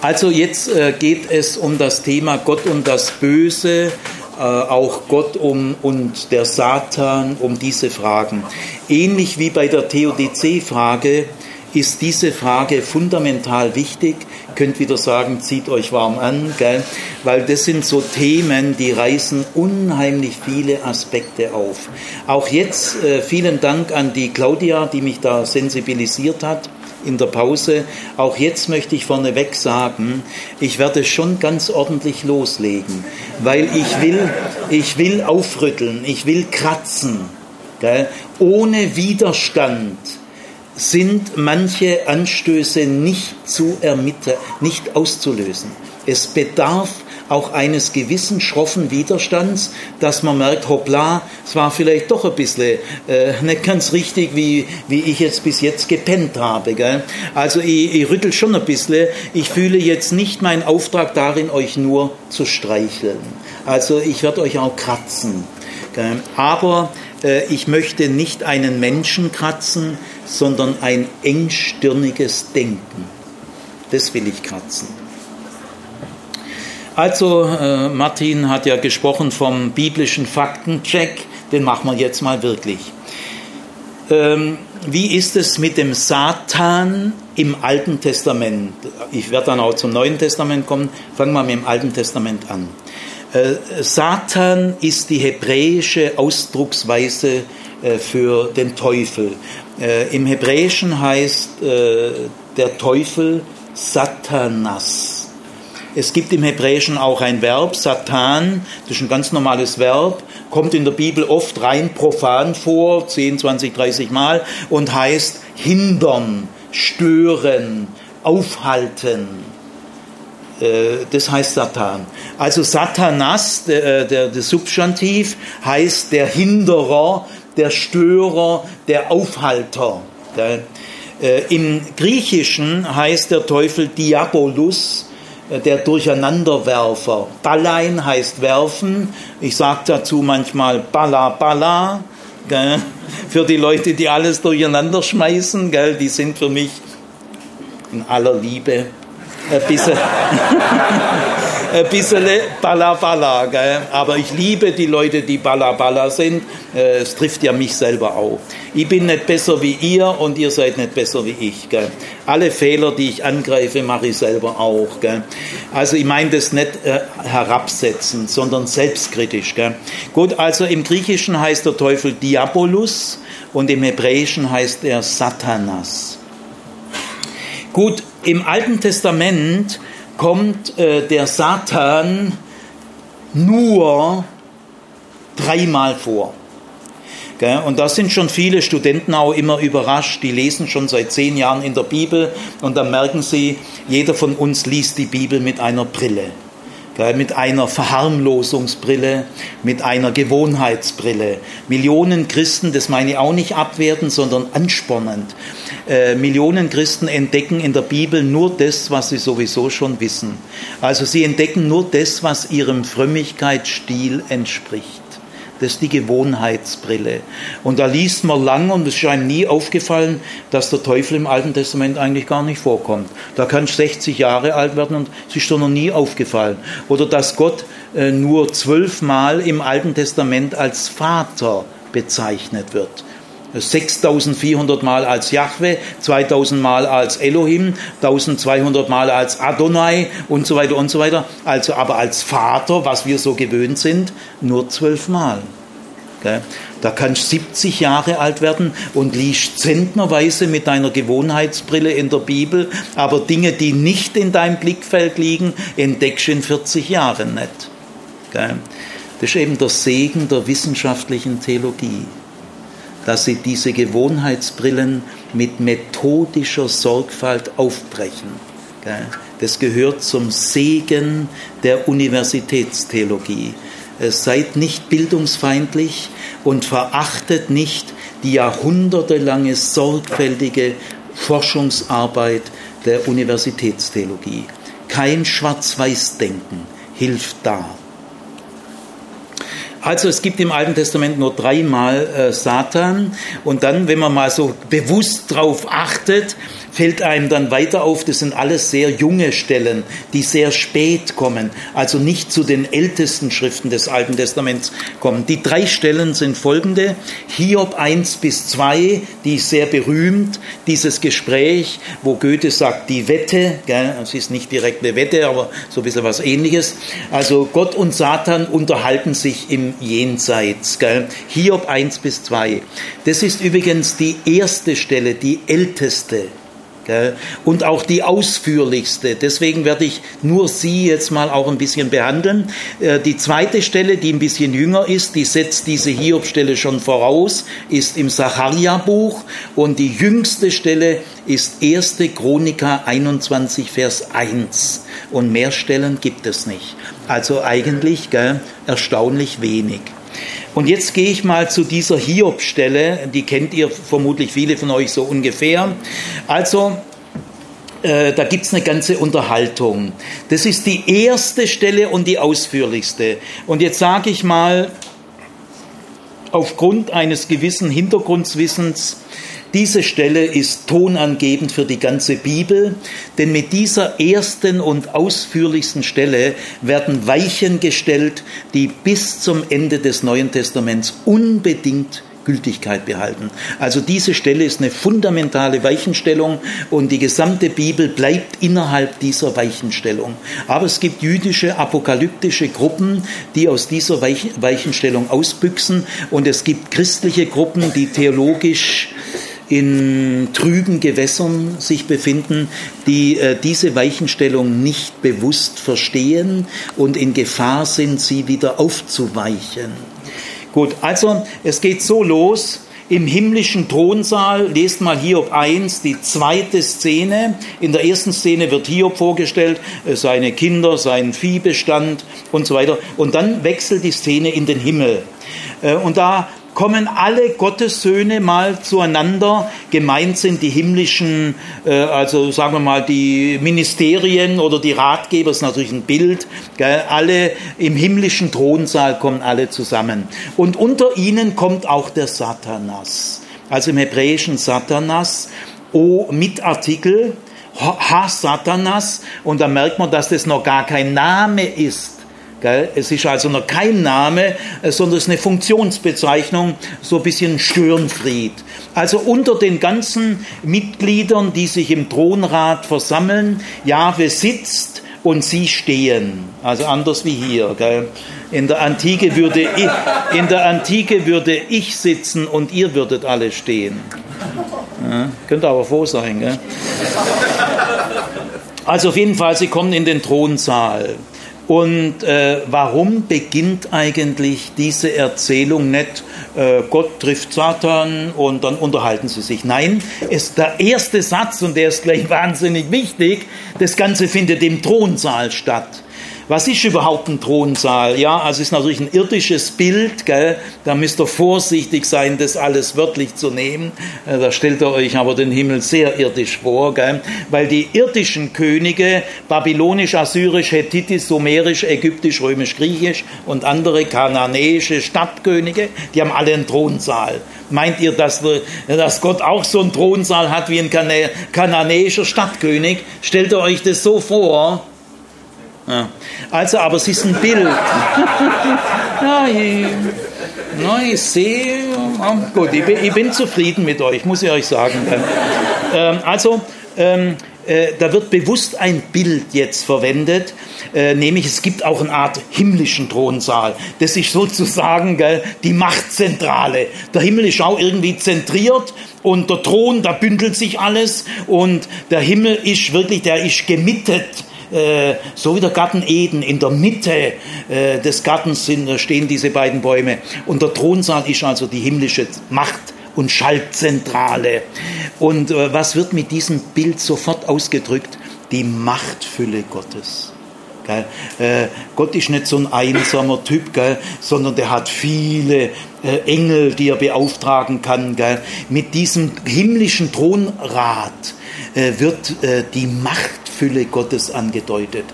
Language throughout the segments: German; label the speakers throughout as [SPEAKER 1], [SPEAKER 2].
[SPEAKER 1] Also jetzt äh, geht es um das Thema Gott und das Böse, äh, auch Gott um, und der Satan, um diese Fragen. Ähnlich wie bei der Theodizee-Frage ist diese Frage fundamental wichtig. Könnt wieder sagen, zieht euch warm an, gell? weil das sind so Themen, die reißen unheimlich viele Aspekte auf. Auch jetzt äh, vielen Dank an die Claudia, die mich da sensibilisiert hat in der Pause. Auch jetzt möchte ich vorneweg sagen, ich werde schon ganz ordentlich loslegen, weil ich will, ich will aufrütteln, ich will kratzen. Gell? Ohne Widerstand sind manche Anstöße nicht zu ermitteln, nicht auszulösen. Es bedarf auch eines gewissen schroffen Widerstands, dass man merkt, hoppla, es war vielleicht doch ein bisschen äh, nicht ganz richtig, wie, wie ich jetzt bis jetzt gepennt habe. Gell? Also ich, ich rüttel schon ein bisschen. Ich fühle jetzt nicht meinen Auftrag darin, euch nur zu streicheln. Also ich werde euch auch kratzen. Gell? Aber äh, ich möchte nicht einen Menschen kratzen, sondern ein engstirniges Denken. Das will ich kratzen. Also, äh, Martin hat ja gesprochen vom biblischen Faktencheck, den machen wir jetzt mal wirklich. Ähm, wie ist es mit dem Satan im Alten Testament? Ich werde dann auch zum Neuen Testament kommen. Fangen wir mit dem Alten Testament an. Äh, Satan ist die hebräische Ausdrucksweise äh, für den Teufel. Äh, Im Hebräischen heißt äh, der Teufel Satanas. Es gibt im Hebräischen auch ein Verb, Satan, das ist ein ganz normales Verb, kommt in der Bibel oft rein profan vor, 10, 20, 30 Mal und heißt hindern, stören, aufhalten. Äh, das heißt Satan. Also Satanas, der, äh, der, Substantiv, heißt der Hinderer, der Störer, der Aufhalter. Äh, Im Griechischen heißt der Teufel Diabolus, der Durcheinanderwerfer. Ballein heißt werfen. Ich sage dazu manchmal Balla Balla. Gell? Für die Leute, die alles durcheinander schmeißen, gell? die sind für mich in aller Liebe ein bisschen, ein bisschen Balla Balla. Gell? Aber ich liebe die Leute, die Balla Balla sind. Äh, es trifft ja mich selber auch. Ich bin nicht besser wie ihr und ihr seid nicht besser wie ich. Gell? Alle Fehler, die ich angreife, mache ich selber auch. Gell? Also ich meine das nicht äh, herabsetzen, sondern selbstkritisch. Gell? Gut, also im Griechischen heißt der Teufel Diabolus und im Hebräischen heißt er Satanas. Gut, im Alten Testament kommt äh, der Satan nur dreimal vor. Und da sind schon viele Studenten auch immer überrascht, die lesen schon seit zehn Jahren in der Bibel und dann merken sie, jeder von uns liest die Bibel mit einer Brille mit einer Verharmlosungsbrille, mit einer Gewohnheitsbrille. Millionen Christen, das meine ich auch nicht abwerten, sondern anspornend. Äh, Millionen Christen entdecken in der Bibel nur das, was sie sowieso schon wissen. Also sie entdecken nur das, was ihrem Frömmigkeitsstil entspricht. Das ist die Gewohnheitsbrille. Und da liest man lang und es scheint nie aufgefallen, dass der Teufel im Alten Testament eigentlich gar nicht vorkommt. Da kann ich 60 Jahre alt werden und es ist doch noch nie aufgefallen. Oder dass Gott äh, nur zwölfmal im Alten Testament als Vater bezeichnet wird. 6400 Mal als Jahwe, 2000 Mal als Elohim, 1200 Mal als Adonai und so weiter und so weiter. Also aber als Vater, was wir so gewöhnt sind, nur zwölf Mal. Da kannst du 70 Jahre alt werden und liest zentnerweise mit deiner Gewohnheitsbrille in der Bibel, aber Dinge, die nicht in deinem Blickfeld liegen, entdeckst du in 40 Jahren nicht. Das ist eben der Segen der wissenschaftlichen Theologie dass sie diese Gewohnheitsbrillen mit methodischer Sorgfalt aufbrechen. Das gehört zum Segen der Universitätstheologie. Seid nicht bildungsfeindlich und verachtet nicht die jahrhundertelange sorgfältige Forschungsarbeit der Universitätstheologie. Kein Schwarz-Weiß-Denken hilft da. Also es gibt im Alten Testament nur dreimal äh, Satan. Und dann, wenn man mal so bewusst drauf achtet, fällt einem dann weiter auf, das sind alles sehr junge Stellen, die sehr spät kommen, also nicht zu den ältesten Schriften des Alten Testaments kommen. Die drei Stellen sind folgende. Hiob 1 bis 2, die ist sehr berühmt, dieses Gespräch, wo Goethe sagt, die Wette, es ist nicht direkt eine Wette, aber so ein bisschen was ähnliches. Also Gott und Satan unterhalten sich im Jenseits. Gell? Hiob 1 bis 2. Das ist übrigens die erste Stelle, die älteste und auch die ausführlichste. Deswegen werde ich nur sie jetzt mal auch ein bisschen behandeln. Äh, die zweite Stelle, die ein bisschen jünger ist, die setzt diese Hiob-Stelle schon voraus, ist im Sacharia-Buch und die jüngste Stelle ist 1. Chronika 21, Vers 1. Und mehr Stellen gibt es nicht. Also eigentlich gell, erstaunlich wenig. Und jetzt gehe ich mal zu dieser Hiob-Stelle, die kennt ihr vermutlich viele von euch so ungefähr. Also, äh, da gibt es eine ganze Unterhaltung. Das ist die erste Stelle und die ausführlichste. Und jetzt sage ich mal, aufgrund eines gewissen Hintergrundwissens, diese Stelle ist tonangebend für die ganze Bibel, denn mit dieser ersten und ausführlichsten Stelle werden Weichen gestellt, die bis zum Ende des Neuen Testaments unbedingt Gültigkeit behalten. Also diese Stelle ist eine fundamentale Weichenstellung und die gesamte Bibel bleibt innerhalb dieser Weichenstellung. Aber es gibt jüdische apokalyptische Gruppen, die aus dieser Weichenstellung ausbüchsen und es gibt christliche Gruppen, die theologisch in trüben Gewässern sich befinden, die äh, diese Weichenstellung nicht bewusst verstehen und in Gefahr sind, sie wieder aufzuweichen. Gut, also es geht so los. Im himmlischen Thronsaal, lest mal Hiob 1, die zweite Szene. In der ersten Szene wird Hiob vorgestellt, äh, seine Kinder, sein Viehbestand und so weiter. Und dann wechselt die Szene in den Himmel. Äh, und da kommen alle Gottes Söhne mal zueinander. Gemeint sind die himmlischen, äh, also sagen wir mal, die Ministerien oder die Ratgeber, ist natürlich ein Bild. Gell? Alle im himmlischen Thronsaal kommen alle zusammen. Und unter ihnen kommt auch der Satanas. Also im Hebräischen Satanas, O mit Artikel, Ha Satanas. Und da merkt man, dass das noch gar kein Name ist es ist also noch kein Name, äh, sondern es ist eine Funktionsbezeichnung, so ein bisschen Störenfried. Also unter den ganzen Mitgliedern, die sich im Thronrat versammeln, Jahwe sitzt und sie stehen. Also anders wie hier. Gell? In der Antike würde ich, in der Antike würde ich sitzen und ihr würdet alle stehen. Ja, könnte aber froh sein. Gell? Also auf jeden Fall, sie kommen in den Thronsaal. Und äh, warum beginnt eigentlich diese Erzählung nicht, äh, Gott trifft Satan und dann unterhalten sie sich? Nein, ist der erste Satz, und der ist gleich wahnsinnig wichtig, das Ganze findet im Thronsaal statt. Was ist überhaupt ein Thronsaal? Ja, also es ist natürlich ein irdisches Bild, gell? da müsst ihr vorsichtig sein, das alles wörtlich zu nehmen. Äh, da stellt ihr euch aber den Himmel sehr irdisch vor, gell? weil die irdischen Könige, babylonisch, assyrisch, hethitisch, sumerisch, ägyptisch, römisch, griechisch und andere kananäische Stadtkönige, die haben alle einen Thronsaal. Meint ihr, dass, dass Gott auch so einen Thronsaal hat wie ein kananäischer Stadtkönig? Stellt ihr euch das so vor? Ja. Also, aber es ist ein Bild. ja, ich, na, ich sehe, gut, ich bin, ich bin, zufrieden mit euch, muss ich euch sagen. Ähm, also, ähm, äh, da wird bewusst ein Bild jetzt verwendet, äh, nämlich es gibt auch eine Art himmlischen Thronsaal. Das ist sozusagen gell, die Machtzentrale. Der Himmel ist auch irgendwie zentriert und der Thron, da bündelt sich alles und der Himmel ist wirklich, der ist gemittet äh, so wie der Garten Eden, in der Mitte äh, des Gartens sind, stehen diese beiden Bäume. Und der Thronsaal ist also die himmlische Macht und Schaltzentrale. Und äh, was wird mit diesem Bild sofort ausgedrückt? Die Machtfülle Gottes. Äh, Gott ist nicht so ein einsamer Typ, gell, sondern der hat viele äh, Engel, die er beauftragen kann. Gell. Mit diesem himmlischen Thronrat wird die Macht Fülle Gottes angedeutet.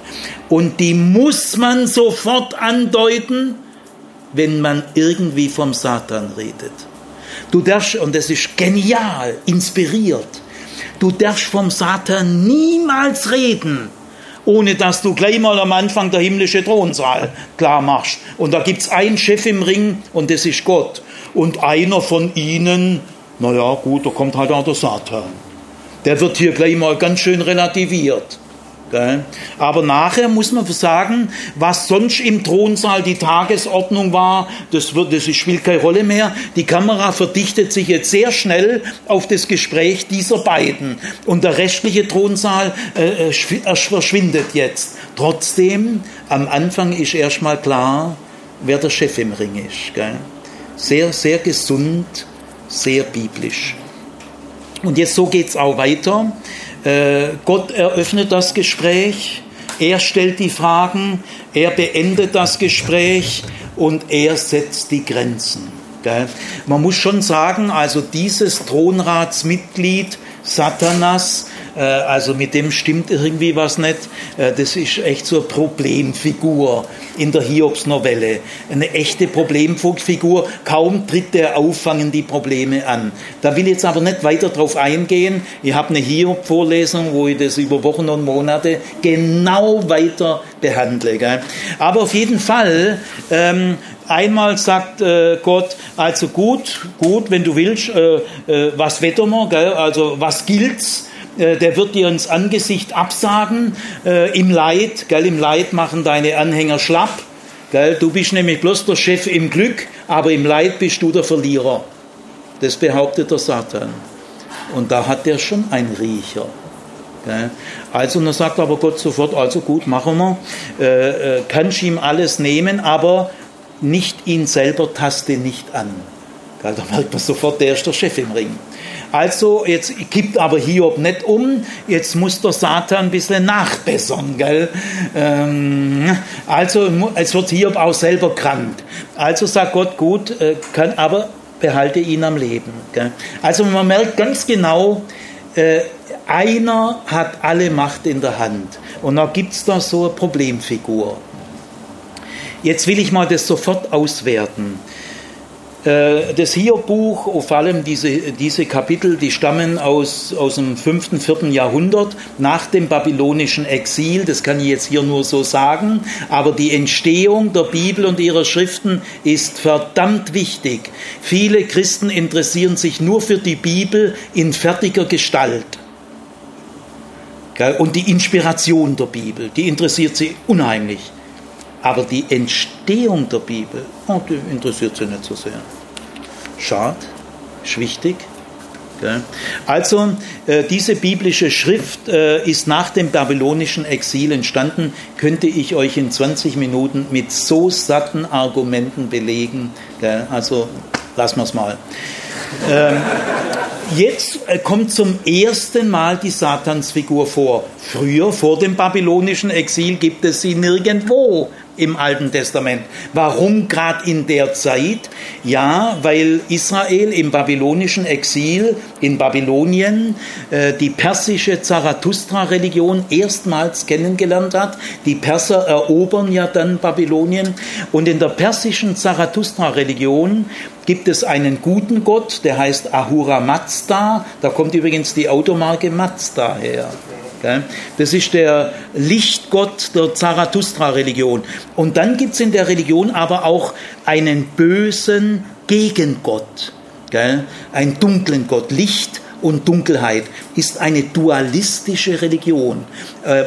[SPEAKER 1] Und die muss man sofort andeuten, wenn man irgendwie vom Satan redet. Du darfst, und das ist genial, inspiriert, du darfst vom Satan niemals reden, ohne dass du gleich mal am Anfang der himmlische Thronsaal klar machst. Und da gibt es einen Chef im Ring und das ist Gott. Und einer von ihnen, naja gut, da kommt halt auch der Satan. Der wird hier gleich mal ganz schön relativiert. Aber nachher muss man sagen, was sonst im Thronsaal die Tagesordnung war, das, wird, das spielt keine Rolle mehr. Die Kamera verdichtet sich jetzt sehr schnell auf das Gespräch dieser beiden. Und der restliche Thronsaal äh, äh verschwindet jetzt. Trotzdem, am Anfang ist erstmal klar, wer der Chef im Ring ist. Gell? Sehr, sehr gesund, sehr biblisch. Und jetzt so geht es auch weiter. Äh, Gott eröffnet das Gespräch, er stellt die Fragen, er beendet das Gespräch und er setzt die Grenzen. Man muss schon sagen, also dieses Thronratsmitglied Satanas also mit dem stimmt irgendwie was nicht. Äh, das ist echt so eine Problemfigur in der Hiobs-Novelle. Eine echte Problemfigur. Kaum tritt der auf, fangen die Probleme an. Da will ich jetzt aber nicht weiter drauf eingehen. Ich habe eine Hiob-Vorlesung, wo ich das über Wochen und Monate genau weiter behandle. Gell? Aber auf jeden Fall, ähm, einmal sagt äh, Gott, also gut, gut, wenn du willst, äh, äh, was wettern wir, gell? also was gilt's? Äh, der wird dir ins Angesicht absagen äh, im Leid. Gell, Im Leid machen deine Anhänger schlapp. Gell, du bist nämlich bloß der Chef im Glück, aber im Leid bist du der Verlierer. Das behauptet der Satan. Und da hat der schon einen Riecher. Gell. Also, dann sagt aber Gott sofort, also gut, machen wir. Äh, äh, kannst ihm alles nehmen, aber nicht ihn selber taste nicht an. Gell, da merkt man sofort, der ist der Chef im Ring. Also, jetzt kippt aber Hiob nicht um, jetzt muss der Satan ein bisschen nachbessern, gell? Ähm, also, es wird Hiob auch selber krank. Also sagt Gott, gut, äh, kann, aber behalte ihn am Leben. Gell? Also, man merkt ganz genau, äh, einer hat alle Macht in der Hand. Und da gibt es da so eine Problemfigur. Jetzt will ich mal das sofort auswerten. Äh, das Hiob-Buch, vor allem diese, diese Kapitel, die stammen aus, aus dem 5., 4. Jahrhundert nach dem babylonischen Exil, das kann ich jetzt hier nur so sagen, aber die Entstehung der Bibel und ihrer Schriften ist verdammt wichtig. Viele Christen interessieren sich nur für die Bibel in fertiger Gestalt. Und die Inspiration der Bibel, die interessiert sie unheimlich. Aber die Entstehung der Bibel, die interessiert sie nicht so sehr. Schade, ist wichtig. Also äh, diese biblische Schrift äh, ist nach dem babylonischen Exil entstanden, könnte ich euch in 20 Minuten mit so satten Argumenten belegen. Also lassen wir es mal. Ähm, jetzt äh, kommt zum ersten Mal die Satansfigur vor. Früher, vor dem babylonischen Exil, gibt es sie nirgendwo im Alten Testament. Warum gerade in der Zeit? Ja, weil Israel im babylonischen Exil in Babylonien äh, die persische Zarathustra-Religion erstmals kennengelernt hat. Die Perser erobern ja dann Babylonien und in der persischen Zarathustra-Religion gibt es einen guten Gott, der heißt Ahura Mazda. Da kommt übrigens die Automarke Mazda her. Das ist der Lichtgott der Zarathustra-Religion. Und dann gibt es in der Religion aber auch einen bösen Gegengott, einen dunklen Gott. Licht und Dunkelheit ist eine dualistische Religion. Äh,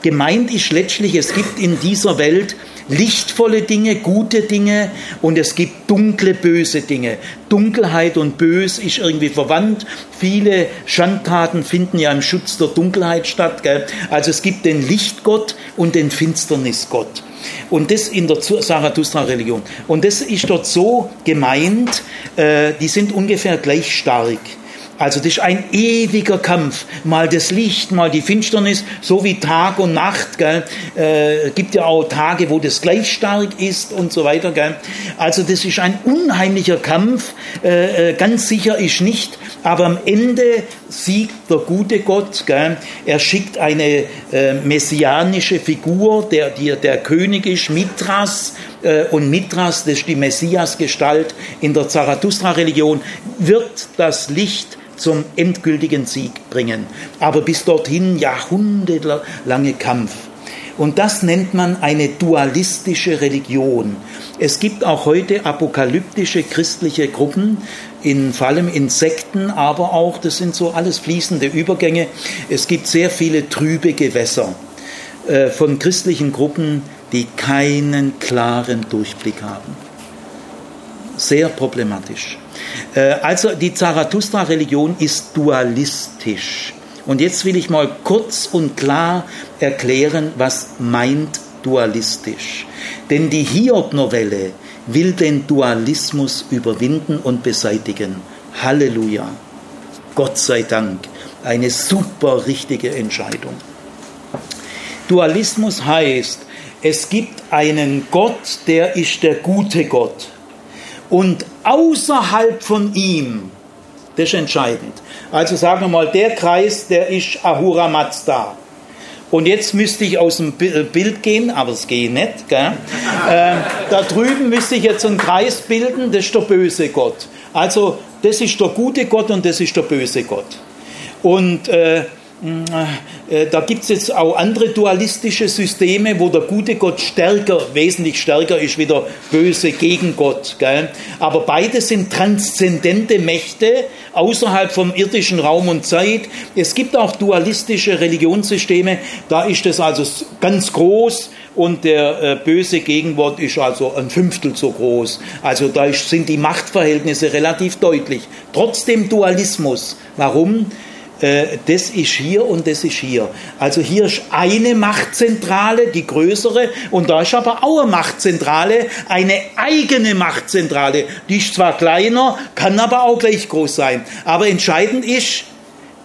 [SPEAKER 1] gemeint ist letztlich, es gibt in dieser Welt lichtvolle Dinge, gute Dinge und es gibt dunkle, böse Dinge. Dunkelheit und Bös ist irgendwie verwandt. Viele Schandtaten finden ja im Schutz der Dunkelheit statt. Gell? Also es gibt den Lichtgott und den Finsternisgott. Und das in der Zarathustra-Religion. Und das ist dort so gemeint, äh, die sind ungefähr gleich stark. Also das ist ein ewiger Kampf. Mal das Licht, mal die Finsternis, so wie Tag und Nacht. Gell? Äh, gibt ja auch Tage, wo das gleich stark ist und so weiter. Gell? Also das ist ein unheimlicher Kampf. Äh, äh, ganz sicher ist nicht. Aber am Ende siegt der gute Gott. Gell? Er schickt eine äh, messianische Figur, der, der, der König ist, Mithras. Äh, und Mithras, das ist die Messiasgestalt in der Zarathustra-Religion, wird das Licht zum endgültigen Sieg bringen. Aber bis dorthin jahrhundertelange Kampf. Und das nennt man eine dualistische Religion. Es gibt auch heute apokalyptische christliche Gruppen, in, vor allem in Sekten, aber auch, das sind so alles fließende Übergänge. Es gibt sehr viele trübe Gewässer äh, von christlichen Gruppen, die keinen klaren Durchblick haben. Sehr problematisch. Äh, also die Zarathustra-Religion ist dualistisch. Und jetzt will ich mal kurz und klar erklären, was meint dualistisch. Denn die Hiob-Novelle will den Dualismus überwinden und beseitigen. Halleluja. Gott sei Dank. Eine super richtige Entscheidung. Dualismus heißt, es gibt einen Gott, der ist der gute Gott. Und außerhalb von ihm, das ist entscheidend. Also sagen wir mal, der Kreis, der ist Ahura Mazda. Und jetzt müsste ich aus dem äh, Bild gehen, aber es geht nicht. Gell? Äh, da drüben müsste ich jetzt einen Kreis bilden, das ist der böse Gott. Also das ist der gute Gott und das ist der böse Gott. Und äh, äh, da gibt es jetzt auch andere dualistische Systeme, wo der gute Gott stärker, wesentlich stärker ist wie der böse gegen Gott. Gell? Aber beide sind transzendente Mächte außerhalb vom irdischen Raum und Zeit. Es gibt auch dualistische Religionssysteme, da ist es also ganz groß und der äh, böse Gegenwort ist also ein Fünftel so groß. Also da sind die Machtverhältnisse relativ deutlich. Trotzdem Dualismus. Warum? Äh, das ist hier und das ist hier. Also hier ist eine Machtzentrale, die größere, und da ist aber auch eine Machtzentrale, eine eigene Machtzentrale. Die ist zwar kleiner, kann aber auch gleich groß sein. Aber entscheidend ist,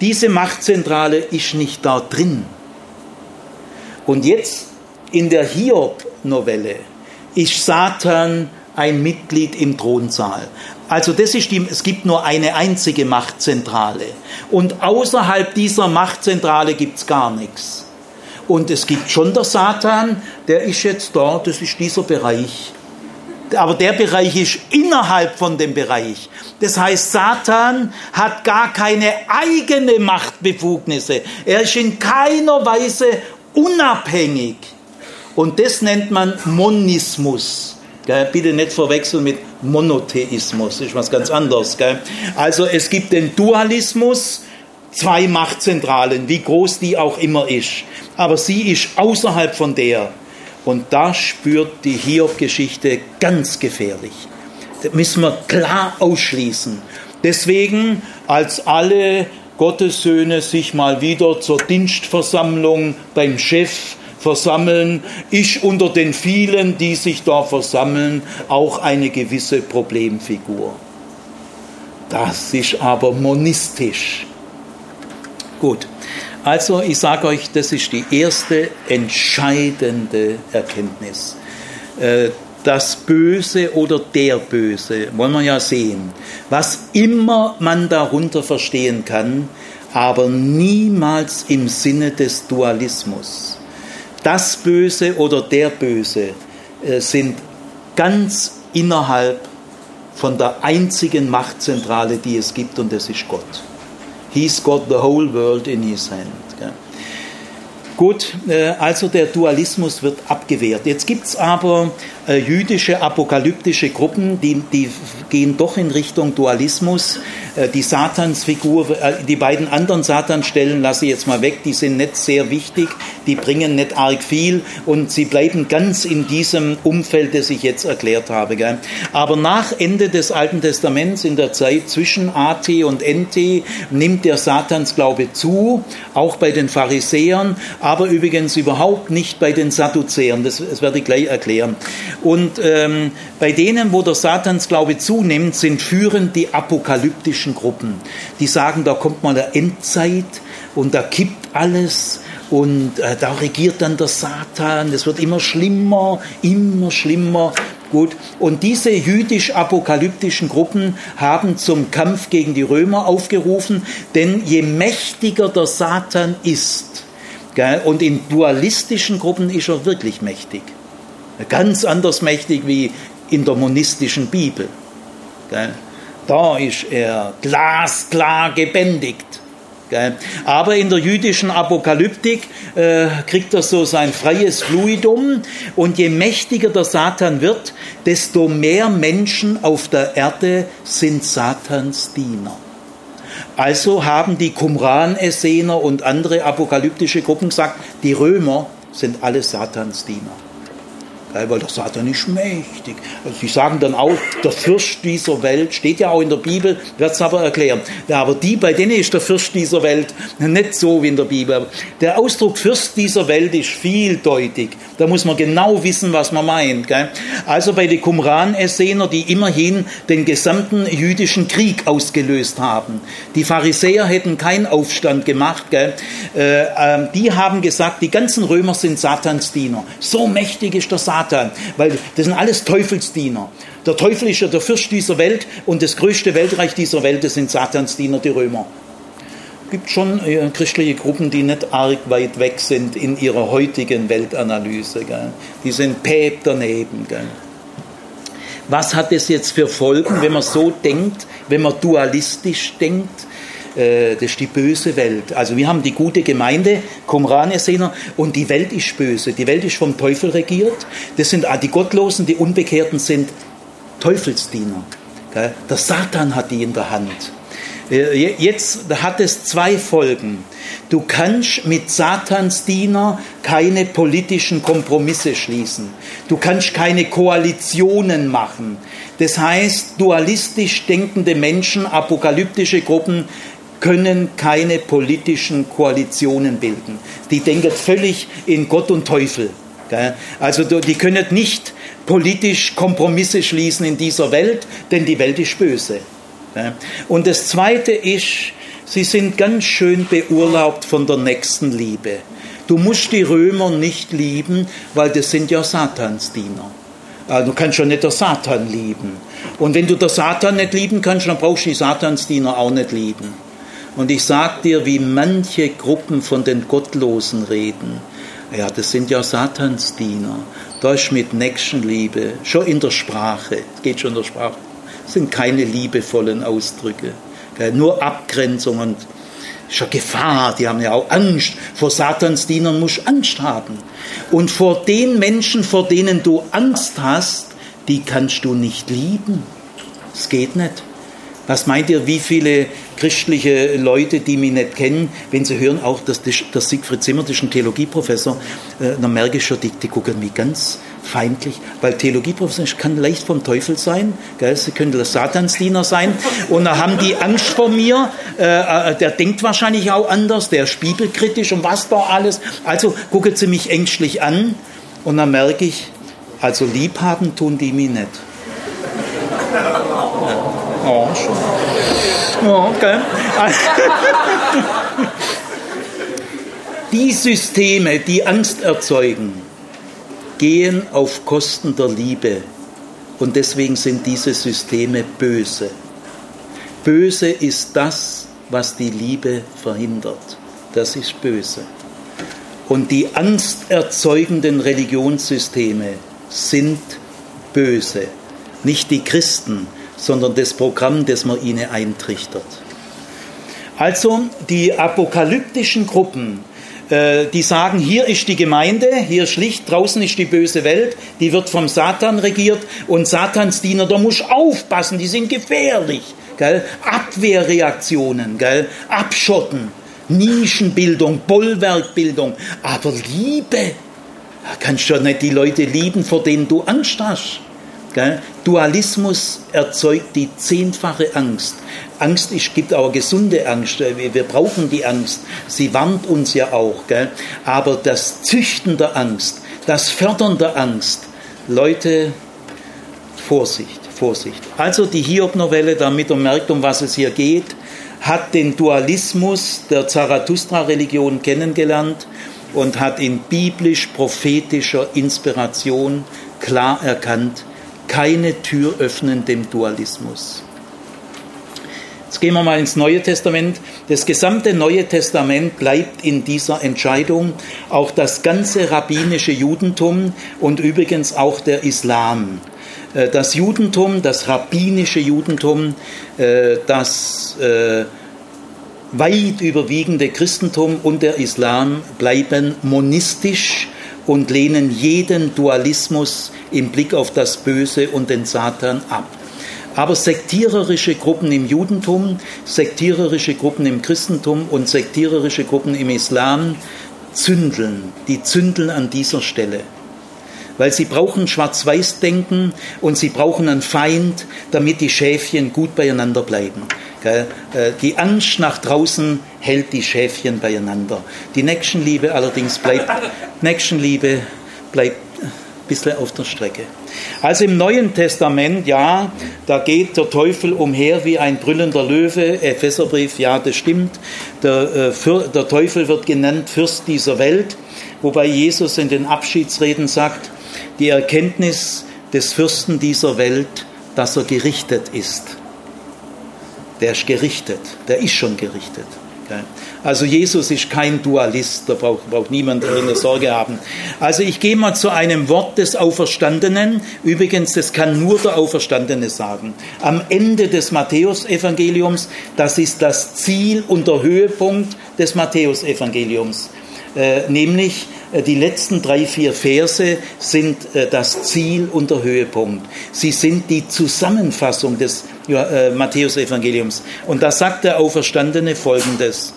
[SPEAKER 1] diese Machtzentrale ist nicht da drin. Und jetzt in der Hiob-Novelle ist Satan ein Mitglied im Thronsaal. Also das ist die, es gibt nur eine einzige Machtzentrale. Und außerhalb dieser Machtzentrale gibt es gar nichts. Und es gibt schon der Satan, der ist jetzt da, das ist dieser Bereich. Aber der Bereich ist innerhalb von dem Bereich. Das heißt, Satan hat gar keine eigene Machtbefugnisse. Er ist in keiner Weise unabhängig. Und das nennt man Monismus. Bitte nicht verwechseln mit Monotheismus, ist was ganz anderes. Gell? Also es gibt den Dualismus, zwei Machtzentralen, wie groß die auch immer ist. Aber sie ist außerhalb von der. Und da spürt die Hiob-Geschichte ganz gefährlich. Das müssen wir klar ausschließen. Deswegen, als alle Gottessöhne sich mal wieder zur Dienstversammlung beim Chef versammeln, ist unter den vielen, die sich da versammeln, auch eine gewisse Problemfigur. Das ist aber monistisch. Gut, also ich sage euch, das ist die erste entscheidende Erkenntnis. Äh, das Böse oder der Böse, wollen wir ja sehen, was immer man darunter verstehen kann, aber niemals im Sinne des Dualismus das Böse oder der Böse äh, sind ganz innerhalb von der einzigen Machtzentrale, die es gibt, und das ist Gott. He's got the whole world in his hand. Gut, äh, also der Dualismus wird abgewehrt. Jetzt gibt es aber äh, jüdische apokalyptische Gruppen, die, die gehen doch in Richtung Dualismus. Äh, die Satansfigur, die beiden anderen Satanstellen lasse ich jetzt mal weg, die sind nicht sehr wichtig, die bringen nicht arg viel und sie bleiben ganz in diesem Umfeld, das ich jetzt erklärt habe. Aber nach Ende des Alten Testaments, in der Zeit zwischen AT und NT, nimmt der Satansglaube zu, auch bei den Pharisäern aber übrigens überhaupt nicht bei den Sadduzäern. Das, das werde ich gleich erklären. Und ähm, bei denen, wo der Satansglaube zunimmt, sind führend die apokalyptischen Gruppen. Die sagen, da kommt mal der Endzeit und da kippt alles und äh, da regiert dann der Satan. Es wird immer schlimmer, immer schlimmer. Gut, und diese jüdisch-apokalyptischen Gruppen haben zum Kampf gegen die Römer aufgerufen, denn je mächtiger der Satan ist, gell, und in dualistischen Gruppen ist er wirklich mächtig, ganz anders mächtig wie in der monistischen Bibel. Da ist er glasklar gebändigt. Aber in der jüdischen Apokalyptik äh, kriegt er so sein freies Fluidum und je mächtiger der Satan wird, desto mehr Menschen auf der Erde sind Satans Diener. Also haben die Qumran-Essener und andere apokalyptische Gruppen gesagt, die Römer sind alle Satans Diener weil der Satan ist mächtig. Also sie sagen dann auch, der Fürst dieser Welt, steht ja auch in der Bibel, wird es aber erklären. Ja, aber die, bei denen ist der Fürst dieser Welt nicht so wie in der Bibel. Der Ausdruck Fürst dieser Welt ist vieldeutig. Da muss man genau wissen, was man meint. Gell? Also bei den Qumran-Essener, die immerhin den gesamten jüdischen Krieg ausgelöst haben. Die Pharisäer hätten keinen Aufstand gemacht. Gell? Äh, äh, die haben gesagt, die ganzen Römer sind Satans Diener. So mächtig ist der Satan Satan, weil das sind alles Teufelsdiener. Der Teufel ist ja der Fürst dieser Welt und das größte Weltreich dieser Welt, das sind Satansdiener, die Römer. Es gibt schon äh, christliche Gruppen, die nicht arg weit weg sind in ihrer heutigen Weltanalyse. Gell? Die sind päp daneben. Gell? Was hat das jetzt für Folgen, wenn man so denkt, wenn man dualistisch denkt? Äh, das ist die böse Welt. Also wir haben die gute Gemeinde, Qumran-Essener, und die Welt ist böse. Die Welt ist vom Teufel regiert. Das sind die Gottlosen, die Unbekehrten sind Teufelsdiener. Der Satan hat die in der Hand. Äh, jetzt hat es zwei Folgen. Du kannst mit Satans Diener keine politischen Kompromisse schließen. Du kannst keine Koalitionen machen. Das heißt, dualistisch denkende Menschen, apokalyptische Gruppen können keine politischen Koalitionen bilden. Die denken völlig in Gott und Teufel. Also die können nicht politisch Kompromisse schließen in dieser Welt, denn die Welt ist böse. Und das Zweite ist, sie sind ganz schön beurlaubt von der nächsten Liebe. Du musst die Römer nicht lieben, weil das sind ja Satansdiener. Also du kannst ja nicht der Satan lieben. Und wenn du der Satan nicht lieben kannst, dann brauchst du die Satansdiener auch nicht lieben. Und ich sag dir, wie manche Gruppen von den Gottlosen reden. Ja, das sind ja Satansdiener. Ist mit Nächstenliebe, schon in der Sprache, geht schon in der Sprache, das sind keine liebevollen Ausdrücke. Nur Abgrenzung und schon Gefahr, die haben ja auch Angst. Vor Satansdienern musst du Angst haben. Und vor den Menschen, vor denen du Angst hast, die kannst du nicht lieben. Es geht nicht. Was meint ihr, wie viele christliche Leute, die mich nicht kennen, wenn sie hören, auch dass das, Siegfried Zimmer, das ist ein Theologieprofessor, äh, dann merke ich schon, die, die gucken mich ganz feindlich, weil Theologieprofessor kann leicht vom Teufel sein, gell? sie können der Satansdiener sein und da haben die Angst vor mir, äh, äh, der denkt wahrscheinlich auch anders, der ist bibelkritisch und was da alles, also gucken sie mich ängstlich an und dann merke ich, also liebhaben tun die mich nicht. Oh, schon. Oh, okay. Die Systeme, die Angst erzeugen, gehen auf Kosten der Liebe. Und deswegen sind diese Systeme böse. Böse ist das, was die Liebe verhindert. Das ist böse. Und die angsterzeugenden Religionssysteme sind böse. Nicht die Christen, sondern das Programm, das man ihnen eintrichtert. Also die apokalyptischen Gruppen, äh, die sagen, hier ist die Gemeinde, hier schlicht, draußen ist die böse Welt, die wird vom Satan regiert und Satans Diener, da muss aufpassen, die sind gefährlich. Gell? Abwehrreaktionen, gell? Abschotten, Nischenbildung, Bollwerkbildung, aber Liebe, da kannst du ja nicht die Leute lieben, vor denen du Angst hast. Gell? Dualismus erzeugt die zehnfache Angst. Angst ist, gibt aber gesunde Angst. Wir brauchen die Angst. Sie warnt uns ja auch. Gell? Aber das Züchten der Angst, das Fördern der Angst, Leute, Vorsicht, Vorsicht. Also die Hiob-Novelle, damit ihr merkt, um was es hier geht, hat den Dualismus der Zarathustra-Religion kennengelernt und hat in biblisch-prophetischer Inspiration klar erkannt, keine Tür öffnen dem Dualismus. Jetzt gehen wir mal ins Neue Testament. Das gesamte Neue Testament bleibt in dieser Entscheidung. Auch das ganze rabbinische Judentum und übrigens auch der Islam. Äh, das Judentum, das rabbinische Judentum, äh, das äh, weit überwiegende Christentum und der Islam bleiben monistisch und lehnen jeden Dualismus im Blick auf das Böse und den Satan ab. Aber sektiererische Gruppen im Judentum, sektiererische Gruppen im Christentum und sektiererische Gruppen im Islam zündeln, die zündeln an dieser Stelle. Weil sie brauchen Schwarz-Weiß-Denken und sie brauchen einen Feind, damit die Schäfchen gut beieinander bleiben. Äh, die Angst nach draußen hält die Schäfchen beieinander. Die Nächstenliebe allerdings bleibt, Nächstenliebe bleibt ein bisschen auf der Strecke. Also im Neuen Testament, ja, da geht der Teufel umher wie ein brüllender Löwe. Epheserbrief, ja, das stimmt. Der, äh, der Teufel wird genannt Fürst dieser Welt, wobei Jesus in den Abschiedsreden sagt, die Erkenntnis des Fürsten dieser Welt, dass er gerichtet ist. Der ist gerichtet, der ist schon gerichtet. Also Jesus ist kein Dualist, da braucht, braucht niemand irgendeine Sorge haben. Also ich gehe mal zu einem Wort des Auferstandenen. Übrigens, das kann nur der Auferstandene sagen. Am Ende des Matthäusevangeliums, das ist das Ziel und der Höhepunkt des Matthäusevangeliums. Äh, nämlich äh, die letzten drei, vier Verse sind äh, das Ziel und der Höhepunkt. Sie sind die Zusammenfassung des Matthäusevangeliums. Und da sagt der Auferstandene Folgendes.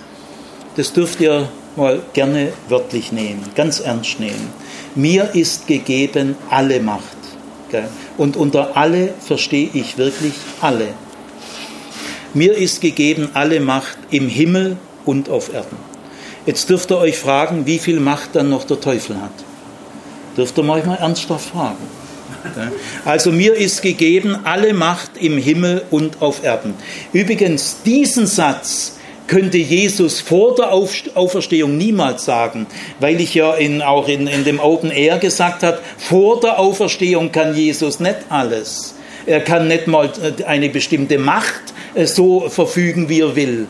[SPEAKER 1] Das dürft ihr mal gerne wörtlich nehmen, ganz ernst nehmen. Mir ist gegeben alle Macht. Und unter alle verstehe ich wirklich alle. Mir ist gegeben alle Macht im Himmel und auf Erden. Jetzt dürft ihr euch fragen, wie viel Macht dann noch der Teufel hat. Dürft ihr mal ernsthaft fragen. Also mir ist gegeben alle Macht im Himmel und auf Erden. Übrigens, diesen Satz könnte Jesus vor der Auferstehung niemals sagen, weil ich ja in, auch in, in dem Open Air gesagt habe, vor der Auferstehung kann Jesus nicht alles. Er kann nicht mal äh, eine bestimmte Macht äh, so verfügen, wie er will.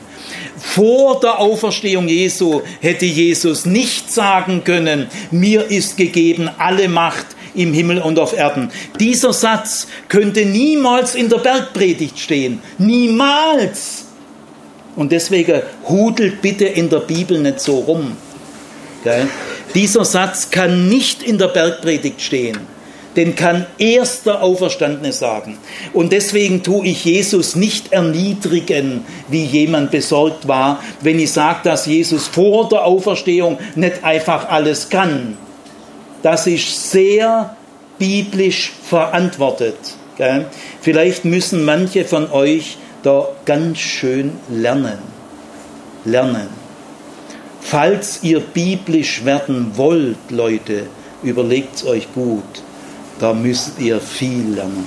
[SPEAKER 1] Vor der Auferstehung Jesu hätte Jesus nicht sagen können, mir ist gegeben alle Macht im Himmel und auf Erden. Dieser Satz könnte niemals in der Bergpredigt stehen. Niemals. Und deswegen hudelt bitte in der Bibel nicht so rum. Gell? Dieser Satz kann nicht in der Bergpredigt stehen. Den kann erst der Auferstandene sagen. Und deswegen tue ich Jesus nicht erniedrigen, wie jemand besorgt war, wenn ich sage, dass Jesus vor der Auferstehung nicht einfach alles kann. Das ist sehr biblisch verantwortet. Vielleicht müssen manche von euch da ganz schön lernen. Lernen. Falls ihr biblisch werden wollt, Leute, überlegt es euch gut. Da müsst ihr viel lernen.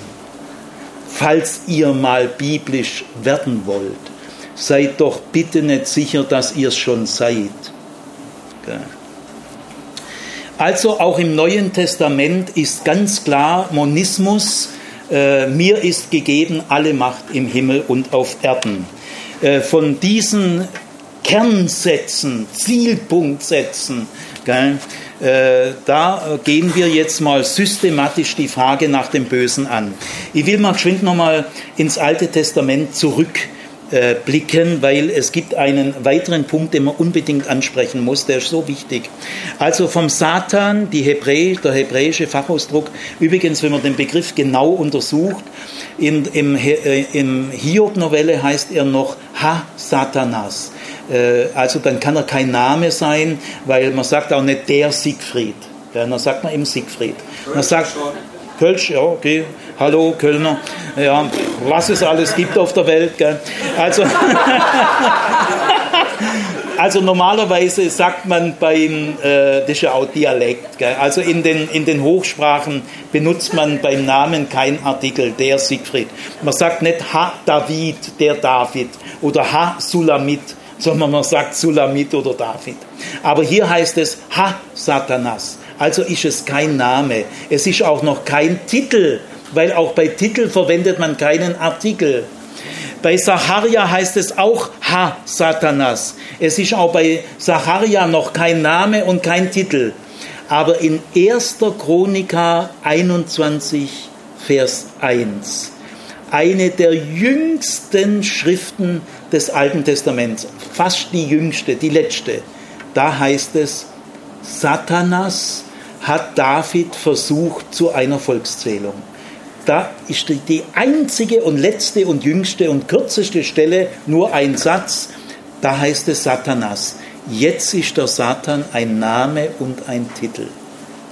[SPEAKER 1] Falls ihr mal biblisch werden wollt, seid doch bitte nicht sicher, dass ihr es schon seid. Gell? Also auch im Neuen Testament ist ganz klar Monismus, äh, mir ist gegeben alle Macht im Himmel und auf Erden. Äh, von diesen Kernsätzen, Zielpunktsätzen, gell, äh, da gehen wir jetzt mal systematisch die Frage nach dem Bösen an. Ich will mal geschwind nochmal ins Alte Testament zurück äh, blicken, weil es gibt einen weiteren Punkt, den man unbedingt ansprechen muss, der ist so wichtig. Also vom Satan, die Hebräisch, der hebräische Fachausdruck, übrigens, wenn man den Begriff genau untersucht, in, im, äh, im Hiob-Novelle heißt er noch Ha-Satanas. Äh, also dann kann er kein Name sein, weil man sagt auch nicht der Siegfried. Ja, dann sagt man eben Siegfried. Man sagt, Kölsch, ja, okay, hallo Kölner, ja, was es alles gibt auf der Welt. Gell? Also, also normalerweise sagt man beim, äh, das ist ja auch Dialekt, gell? also in den, in den Hochsprachen benutzt man beim Namen kein Artikel, der Siegfried. Man sagt nicht Ha David, der David oder Ha Sulamit, sondern man sagt Sulamit oder David. Aber hier heißt es Ha Satanas. Also ist es kein Name. Es ist auch noch kein Titel weil auch bei Titel verwendet man keinen Artikel. Bei Sacharia heißt es auch Ha Satanas. Es ist auch bei Sacharia noch kein Name und kein Titel. Aber in 1. Chronika 21, Vers 1, eine der jüngsten Schriften des Alten Testaments, fast die jüngste, die letzte, da heißt es, Satanas hat David versucht zu einer Volkszählung. Da ist die einzige und letzte und jüngste und kürzeste Stelle nur ein Satz. Da heißt es Satanas. Jetzt ist der Satan ein Name und ein Titel.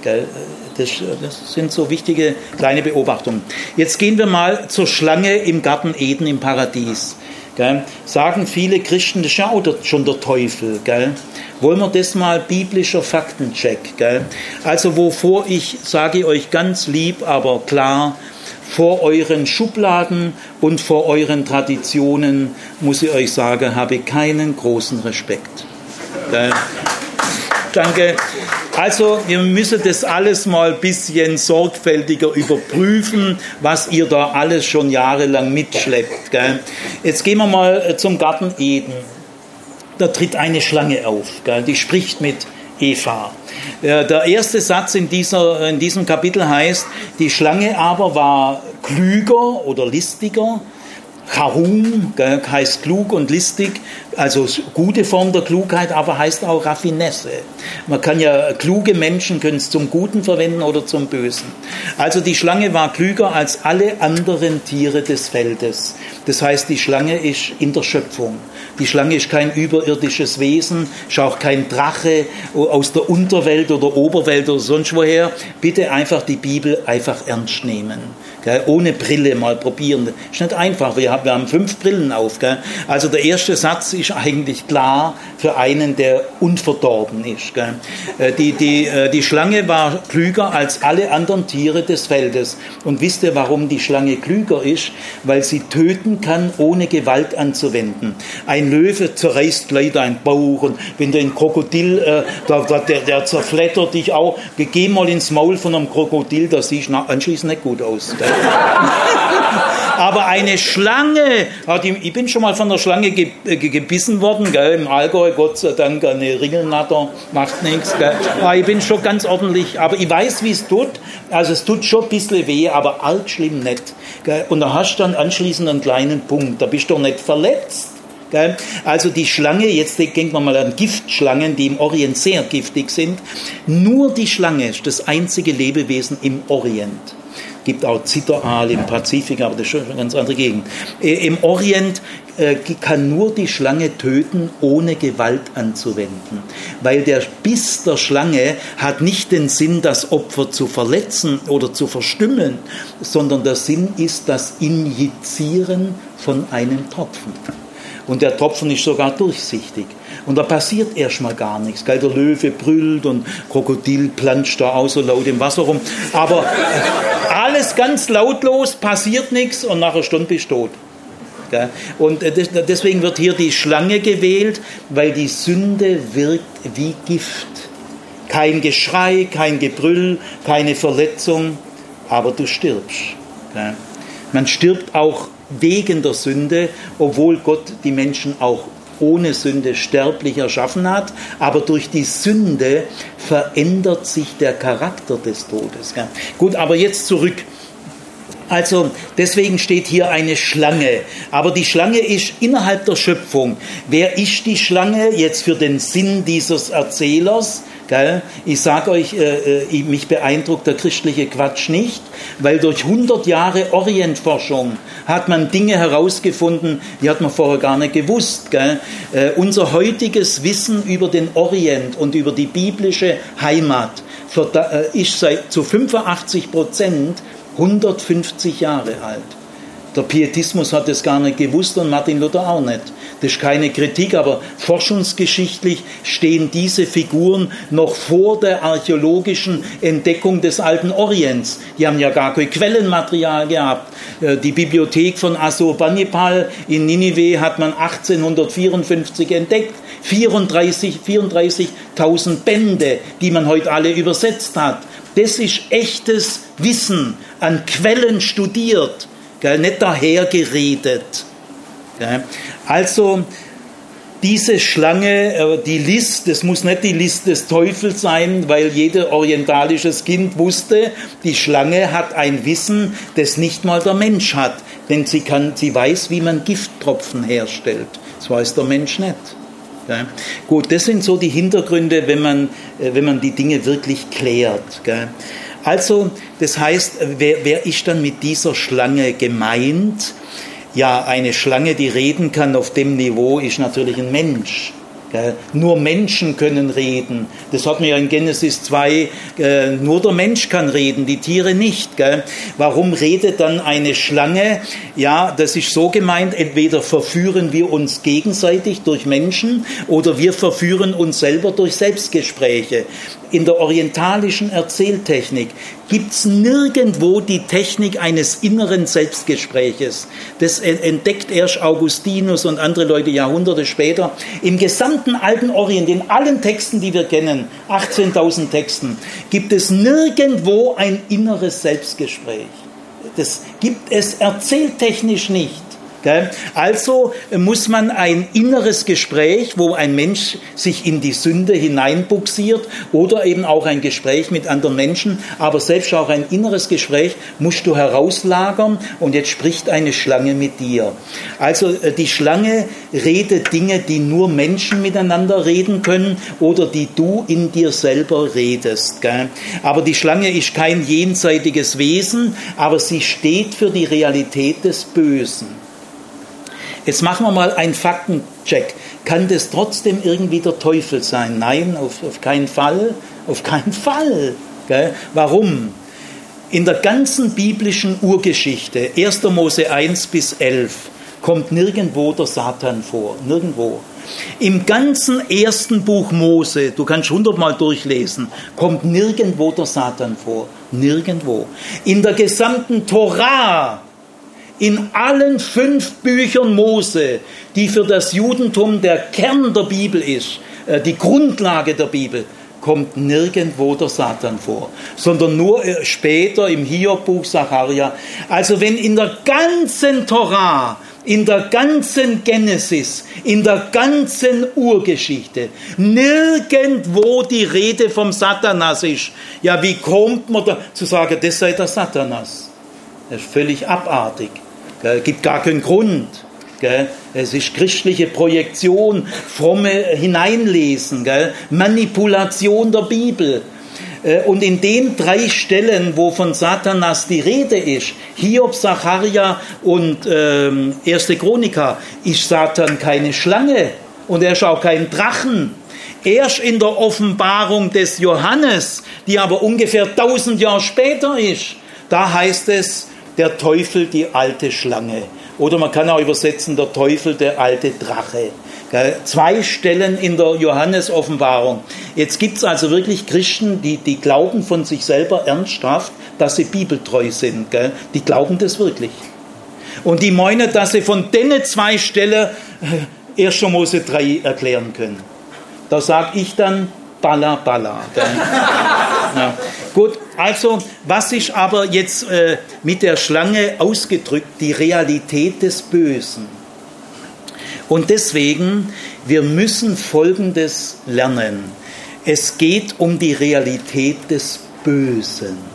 [SPEAKER 1] Das, sind so wichtige kleine Beobachtungen. Jetzt gehen wir mal zur Schlange im Garten Eden im Paradies. Gell? Sagen viele Christen, das ist ja auch schon der Teufel. Gell? Wollen wir das mal biblischer Faktencheck? Gell? Also wovor ich, sage euch ganz lieb, aber klar, vor euren Schubladen und vor euren Traditionen, muss ich euch sagen, habe keinen großen Respekt. Danke. Also, wir müssen das alles mal ein bisschen sorgfältiger überprüfen, was ihr da alles schon jahrelang mitschleppt. Gell? Jetzt gehen wir mal zum Garten Eden. Da tritt eine Schlange auf, gell? die spricht mit Eva. Der erste Satz in, dieser, in diesem Kapitel heißt, die Schlange aber war klüger oder listiger. Charum heißt klug und listig, also gute Form der Klugheit, aber heißt auch Raffinesse. Man kann ja, kluge Menschen können es zum Guten verwenden oder zum Bösen. Also die Schlange war klüger als alle anderen Tiere des Feldes. Das heißt, die Schlange ist in der Schöpfung. Die Schlange ist kein überirdisches Wesen, ist auch kein Drache aus der Unterwelt oder Oberwelt oder sonst woher. Bitte einfach die Bibel einfach ernst nehmen. Gell? Ohne Brille mal probieren. Ist nicht einfach. Wir haben, wir haben fünf Brillen auf. Gell? Also der erste Satz ist eigentlich klar für einen, der unverdorben ist. Äh, die, die, äh, die Schlange war klüger als alle anderen Tiere des Feldes. Und wisst ihr, warum die Schlange klüger ist? Weil sie töten kann, ohne Gewalt anzuwenden. Ein Löwe zerreißt gleich deinen Bauch und wenn der ein Krokodil, äh, der, der, der zerflettert dich auch. Geh mal ins Maul von einem Krokodil, das sieht anschließend nicht gut aus. Aber eine Schlange, ich bin schon mal von der Schlange äh, gebissen worden, gell, im Allgäu, Gott sei Dank, eine Ringelnatter, macht nichts. Aber ich bin schon ganz ordentlich, aber ich weiß, wie es tut. Also es tut schon ein bisschen weh, aber arg schlimm nicht. Gell. Und da hast du dann anschließend einen kleinen Punkt, da bist du doch nicht verletzt. Also die Schlange, jetzt denken wir mal an Giftschlangen, die im Orient sehr giftig sind. Nur die Schlange ist das einzige Lebewesen im Orient gibt auch Zitteraal im Pazifik, aber das ist schon eine ganz andere Gegend. Äh, Im Orient äh, kann nur die Schlange töten, ohne Gewalt anzuwenden. Weil der Biss der Schlange hat nicht den Sinn, das Opfer zu verletzen oder zu verstümmeln, sondern der Sinn ist das Injizieren von einem Tropfen. Und der Tropfen ist sogar durchsichtig. Und da passiert erstmal gar nichts. Gell? Der Löwe brüllt und Krokodil planscht da auch so laut im Wasser rum. Aber alles ganz lautlos, passiert nichts und nach einer Stunde bist du tot. Und äh, deswegen wird hier die Schlange gewählt, weil die Sünde wirkt wie Gift. Kein Geschrei, kein Gebrüll, keine Verletzung, aber du stirbst. Man stirbt auch wegen der Sünde, obwohl Gott die Menschen auch ohne Sünde sterblich erschaffen hat, aber durch die Sünde verändert sich der Charakter des Todes. Gut, aber jetzt zurück. Also deswegen steht hier eine Schlange. Aber die Schlange ist innerhalb der Schöpfung. Wer ist die Schlange jetzt für den Sinn dieses Erzählers? Gell? Ich sage euch, äh, äh, mich beeindruckt der christliche Quatsch nicht, weil durch 100 Jahre Orientforschung hat man Dinge herausgefunden, die hat man vorher gar nicht gewusst. Gell? Äh, unser heutiges Wissen über den Orient und über die biblische Heimat äh, ist seit zu 85 Prozent 150 Jahre alt. Der Pietismus hat es gar nicht gewusst und Martin Luther auch nicht. Das ist keine Kritik, aber forschungsgeschichtlich stehen diese Figuren noch vor der archäologischen Entdeckung des alten Orients. Die haben ja gar kein Quellenmaterial gehabt. Äh, die Bibliothek von Assurbanipal in Ninive hat man 1854 entdeckt. 34.000 34 Bände, die man heute alle übersetzt hat. Das ist echtes Wissen an Quellen studiert, gell? nicht dahergeredet. Gell? Also diese Schlange, äh, die List, das muss nicht die List des Teufels sein, weil jeder orientalisches Kind wusste, die Schlange hat ein Wissen, das nicht mal der Mensch hat, denn sie, kann, sie weiß, wie man Gifttropfen herstellt. Das weiß der Mensch nicht. Ja. Gut, das sind so die Hintergründe, wenn man, äh, wenn man die Dinge wirklich klärt. Gell. Also, das heißt, wer, wer ist dann mit dieser Schlange gemeint? Ja, eine Schlange, die reden kann auf dem Niveau, ist natürlich ein Mensch. Nur Menschen können reden. Das hat man ja in Genesis 2, äh, nur der Mensch kann reden, die Tiere nicht. Warum redet dann eine Schlange? Ja, das ist so gemeint, entweder verführen wir uns gegenseitig durch Menschen oder wir verführen uns selber durch Selbstgespräche. In der orientalischen Erzähltechnik gibt es nirgendwo die Technik eines inneren Selbstgespräches. Das entdeckt erst Augustinus und andere Leute Jahrhunderte später. Im gesamten alten Orient, in allen Texten, die wir kennen, 18.000 Texten, gibt es nirgendwo ein inneres Selbstgespräch. Das gibt es erzähltechnisch nicht. Also muss man ein inneres Gespräch, wo ein Mensch sich in die Sünde hineinbuxiert oder eben auch ein Gespräch mit anderen Menschen, aber selbst auch ein inneres Gespräch musst du herauslagern und jetzt spricht eine Schlange mit dir. Also äh, die Schlange redet Dinge, die nur Menschen miteinander reden können oder die du in dir selber redest. Aber die Schlange ist kein jenseitiges Wesen, aber sie steht für die Realität des Bösen. Jetzt machen wir mal einen Faktencheck. Kann das trotzdem irgendwie der Teufel sein? Nein, auf, auf keinen Fall. Auf keinen Fall. Gell? Warum? In der ganzen biblischen Urgeschichte, 1. Mose 1 bis 11, kommt nirgendwo der Satan vor. Nirgendwo. Im ganzen ersten Buch Mose, du kannst hundertmal durchlesen, kommt nirgendwo der Satan vor. Nirgendwo. In der gesamten Torah in allen fünf Büchern Mose, die für das Judentum der Kern der Bibel ist, äh, die Grundlage der Bibel, kommt nirgendwo der Satan vor, sondern nur äh, später im Hiob-Buch Sacharja. Also wenn in der ganzen Torah, in der ganzen Genesis, in der ganzen Urgeschichte nirgendwo die Rede vom Satanas ist, ja, wie kommt man da zu sagen, das sei der Satanas? Das ist völlig abartig. Es gibt gar keinen Grund. Es ist christliche Projektion, fromme Hineinlesen, Manipulation der Bibel. Äh, und in den drei Stellen, wo von Satanas die Rede ist, Hiob, Zacharia und ähm, Erste Chronika, ist Satan keine Schlange und er ist auch kein Drachen. Erst in der Offenbarung des Johannes, die aber ungefähr tausend Jahre später ist, da heißt es, der Teufel die alte Schlange. Oder man kann auch übersetzen, der Teufel der alte Drache. Zwei Stellen in der Johannes-Offenbarung. Jetzt gibt es also wirklich Christen, die, die glauben von sich selber ernsthaft, dass sie bibeltreu sind. Die glauben das wirklich. Und die meinen, dass sie von denen zwei Stellen 1. Äh, Mose 3 erklären können. Da sage ich dann, Balla, Balla. ja. Gut, also was ist aber jetzt äh, mit der Schlange ausgedrückt? Die Realität des Bösen. Und deswegen, wir müssen Folgendes lernen. Es geht um die Realität des Bösen.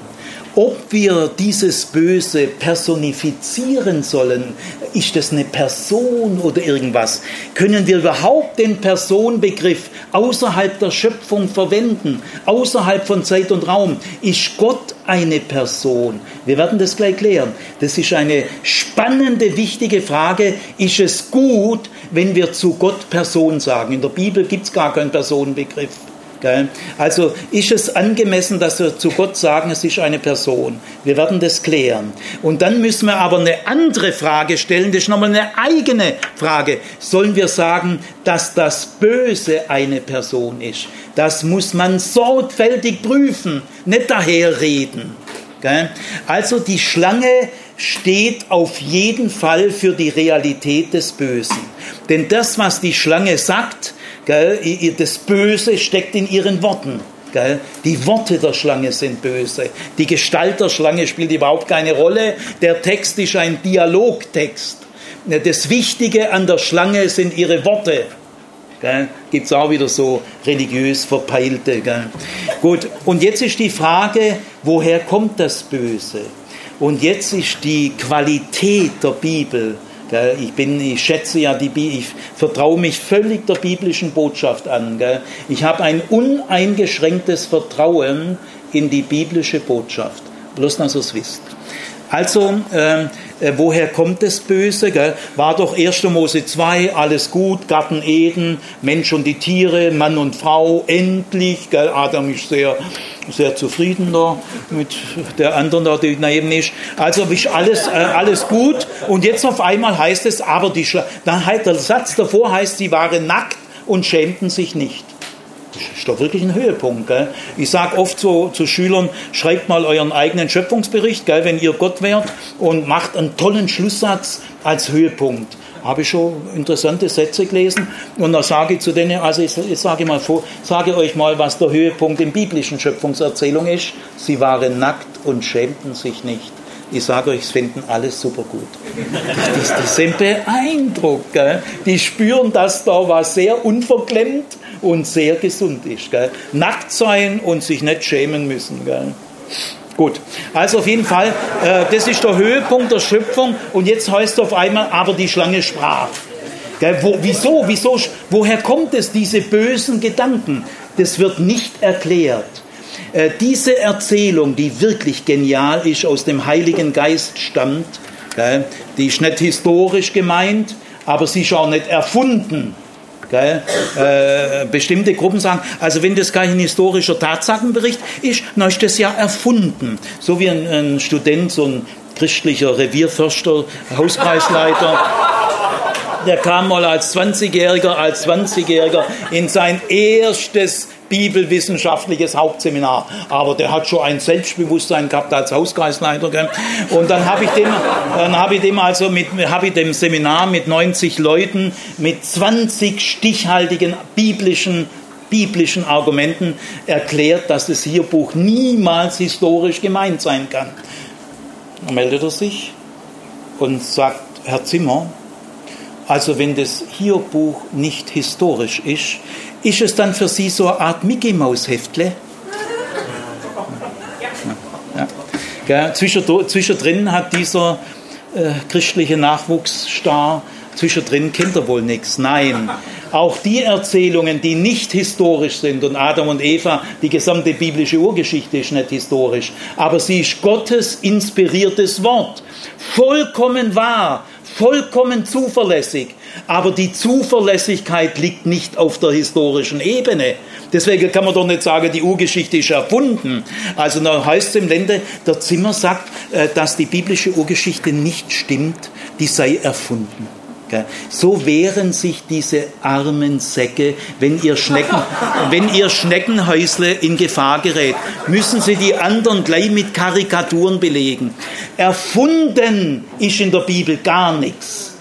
[SPEAKER 1] Ob wir dieses Böse personifizieren sollen, ist das eine Person oder irgendwas? Können wir überhaupt den Personenbegriff außerhalb der Schöpfung verwenden, außerhalb von Zeit und Raum? Ist Gott eine Person? Wir werden das gleich klären. Das ist eine spannende, wichtige Frage. Ist es gut, wenn wir zu Gott Person sagen? In der Bibel gibt es gar keinen Personenbegriff. Also ist es angemessen, dass wir zu Gott sagen, es ist eine Person. Wir werden das klären. Und dann müssen wir aber eine andere Frage stellen, das ist nochmal eine eigene Frage. Sollen wir sagen, dass das Böse eine Person ist? Das muss man sorgfältig prüfen, nicht daherreden. Also die Schlange steht auf jeden Fall für die Realität des Bösen. Denn das, was die Schlange sagt, das Böse steckt in ihren Worten. Gell? Die Worte der Schlange sind böse. Die Gestalt der Schlange spielt überhaupt keine Rolle. Der Text ist ein Dialogtext. Das Wichtige an der Schlange sind ihre Worte. Gibt es auch wieder so religiös Verpeilte. Gell? Gut, und jetzt ist die Frage, woher kommt das Böse? Und jetzt ist die Qualität der Bibel ich, bin, ich schätze ja die Bibel, ich vertraue mich völlig der biblischen Botschaft an. Ich habe ein uneingeschränktes Vertrauen in die biblische Botschaft. Bloß, dass ihr es wisst. Also, ähm, äh, woher kommt das Böse? Gell? War doch 1. Mose 2, alles gut, Garten Eden, Mensch und die Tiere, Mann und Frau, endlich. Gell? Adam ist sehr, sehr zufrieden da mit der anderen, da, die neben ist. Also ist alles, äh, alles gut. Und jetzt auf einmal heißt es, aber die Schla dann halt der Satz davor heißt, sie waren nackt und schämten sich nicht. Das ist doch wirklich ein Höhepunkt. Gell? Ich sage oft so zu Schülern, schreibt mal euren eigenen Schöpfungsbericht, gell, wenn ihr Gott wärt, und macht einen tollen Schlusssatz als Höhepunkt. Habe ich schon interessante Sätze gelesen und dann sage ich zu denen, also ich, ich sage mal vor, sage euch mal, was der Höhepunkt in biblischen Schöpfungserzählung ist. Sie waren nackt und schämten sich nicht. Ich sage euch, es finden alles super gut. Die, die, die sind beeindruckt. Gell? Die spüren, dass da was sehr unverklemmt und sehr gesund ist. Gell? Nackt sein und sich nicht schämen müssen. Gell? Gut, also auf jeden Fall, äh, das ist der Höhepunkt der Schöpfung und jetzt heißt es auf einmal, aber die Schlange sprach. Gell? Wo, wieso, wieso, woher kommt es, diese bösen Gedanken? Das wird nicht erklärt. Äh, diese Erzählung, die wirklich genial ist, aus dem Heiligen Geist stammt, gell? die ist nicht historisch gemeint, aber sie ist auch nicht erfunden. Äh, bestimmte Gruppen sagen, also wenn das kein historischer Tatsachenbericht ist, dann ist das ja erfunden. So wie ein, ein Student, so ein christlicher Revierförster, Hauskreisleiter, der kam mal als 20-Jähriger, als 20-Jähriger in sein erstes bibelwissenschaftliches Hauptseminar. Aber der hat schon ein Selbstbewusstsein gehabt als Hauskreisleiter. Gell? Und dann habe ich dem, ich dem also mit, habe ich dem Seminar mit 90 Leuten mit 20 stichhaltigen biblischen biblischen Argumenten erklärt, dass das Hierbuch niemals historisch gemeint sein kann. Dann meldet er sich und sagt, Herr Zimmer, also wenn das Hierbuch nicht historisch ist, ist es dann für Sie so eine Art Mickey Maus Heftle? Ja. Ja. Zwischendrin hat dieser äh, christliche Nachwuchsstar, zwischendrin kennt er wohl nichts. Nein, auch die Erzählungen, die nicht historisch sind, und Adam und Eva, die gesamte biblische Urgeschichte ist nicht historisch, aber sie ist Gottes inspiriertes Wort, vollkommen wahr, vollkommen zuverlässig. Aber die Zuverlässigkeit liegt nicht auf der historischen Ebene. Deswegen kann man doch nicht sagen, die Urgeschichte ist erfunden. Also da heißt es im Lände, der Zimmer sagt, äh, dass die biblische Urgeschichte nicht stimmt, die sei erfunden. So wehren sich diese armen Säcke, wenn ihr, Schnecken, wenn ihr Schneckenhäusle in Gefahr gerät, müssen sie die anderen gleich mit Karikaturen belegen. Erfunden ist in der Bibel gar nichts.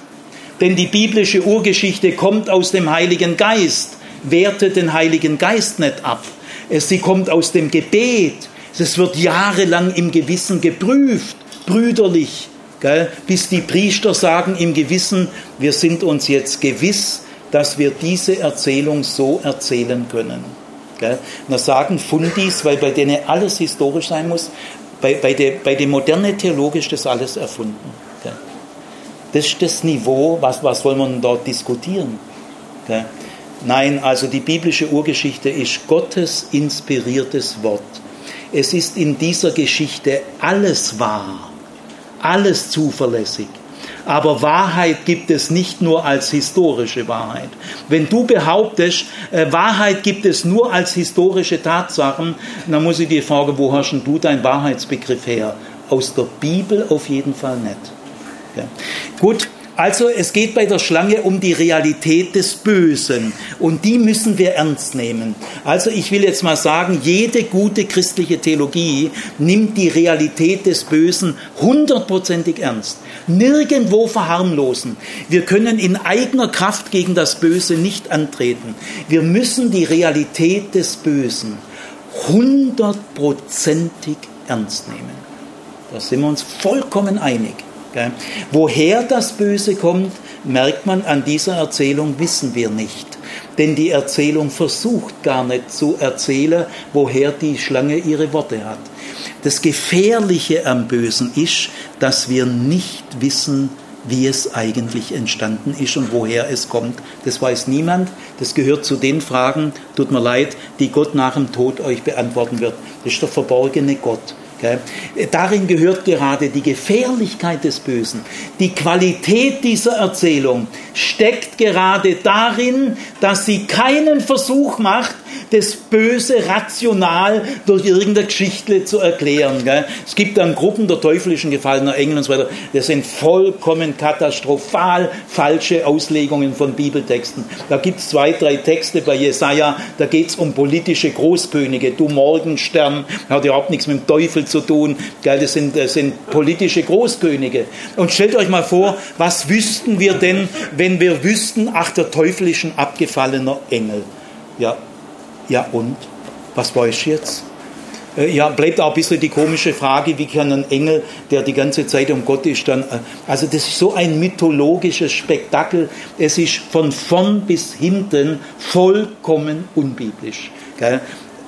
[SPEAKER 1] Denn die biblische Urgeschichte kommt aus dem Heiligen Geist, wertet den Heiligen Geist nicht ab. Sie kommt aus dem Gebet. Es wird jahrelang im Gewissen geprüft, brüderlich Gell? Bis die Priester sagen im Gewissen, wir sind uns jetzt gewiss, dass wir diese Erzählung so erzählen können. Gell? Und sagen Fundis, weil bei denen alles historisch sein muss, bei, bei, der, bei der moderne Theologie ist das alles erfunden. Gell? Das ist das Niveau, was, was wollen wir dort diskutieren? Gell? Nein, also die biblische Urgeschichte ist Gottes inspiriertes Wort. Es ist in dieser Geschichte alles wahr alles zuverlässig. Aber Wahrheit gibt es nicht nur als historische Wahrheit. Wenn du behauptest, äh, Wahrheit gibt es nur als historische Tatsachen, dann muss ich dir fragen, wo hast du deinen Wahrheitsbegriff her? Aus der Bibel auf jeden Fall nicht. Ja. Gut, also es geht bei der Schlange um die Realität des Bösen und die müssen wir ernst nehmen. Also ich will jetzt mal sagen, jede gute christliche Theologie nimmt die Realität des Bösen hundertprozentig ernst. Nirgendwo verharmlosen. Wir können in eigener Kraft gegen das Böse nicht antreten. Wir müssen die Realität des Bösen hundertprozentig ernst nehmen. Da sind wir uns vollkommen einig. Woher das Böse kommt, merkt man an dieser Erzählung, wissen wir nicht. Denn die Erzählung versucht gar nicht zu erzählen, woher die Schlange ihre Worte hat. Das Gefährliche am Bösen ist, dass wir nicht wissen, wie es eigentlich entstanden ist und woher es kommt. Das weiß niemand. Das gehört zu den Fragen, tut mir leid, die Gott nach dem Tod euch beantworten wird. Das ist der verborgene Gott. Darin gehört gerade die Gefährlichkeit des Bösen. Die Qualität dieser Erzählung steckt gerade darin, dass sie keinen Versuch macht, das Böse rational durch irgendeine Geschichte zu erklären. Es gibt dann Gruppen der teuflischen gefallener Engel und so weiter, das sind vollkommen katastrophal falsche Auslegungen von Bibeltexten. Da gibt es zwei, drei Texte bei Jesaja, da geht es um politische Großkönige. Du Morgenstern, hat überhaupt nichts mit dem Teufel zu tun. Gell? Das, sind, das sind politische Großkönige. Und stellt euch mal vor, was wüssten wir denn, wenn wir wüssten, ach, der Teufel ist ein abgefallener Engel. Ja, ja und? Was weiß ich jetzt? Äh, ja, bleibt auch ein bisschen die komische Frage, wie kann ein Engel, der die ganze Zeit um Gott ist, dann. Äh, also, das ist so ein mythologisches Spektakel. Es ist von vorn bis hinten vollkommen unbiblisch. Gell?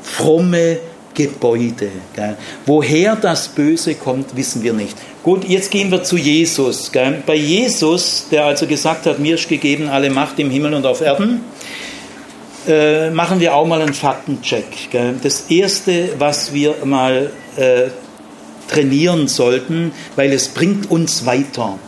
[SPEAKER 1] Fromme Gebäude. Gell? Woher das Böse kommt, wissen wir nicht. Gut, jetzt gehen wir zu Jesus. Gell? Bei Jesus, der also gesagt hat, mir ist gegeben alle Macht im Himmel und auf Erden äh, machen wir auch mal einen Faktencheck. Gell? Das Erste, was wir mal äh, trainieren sollten, weil es bringt uns weiter.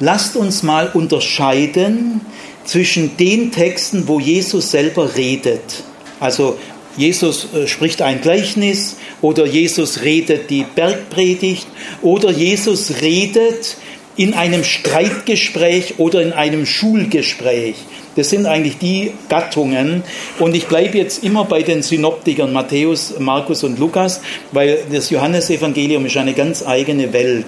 [SPEAKER 1] Lasst uns mal unterscheiden zwischen den Texten, wo Jesus selber redet. Also Jesus äh, spricht ein Gleichnis oder Jesus redet die Bergpredigt oder Jesus redet in einem Streitgespräch oder in einem Schulgespräch. Das sind eigentlich die Gattungen. Und ich bleibe jetzt immer bei den Synoptikern Matthäus, Markus und Lukas, weil das Johannesevangelium ist eine ganz eigene Welt.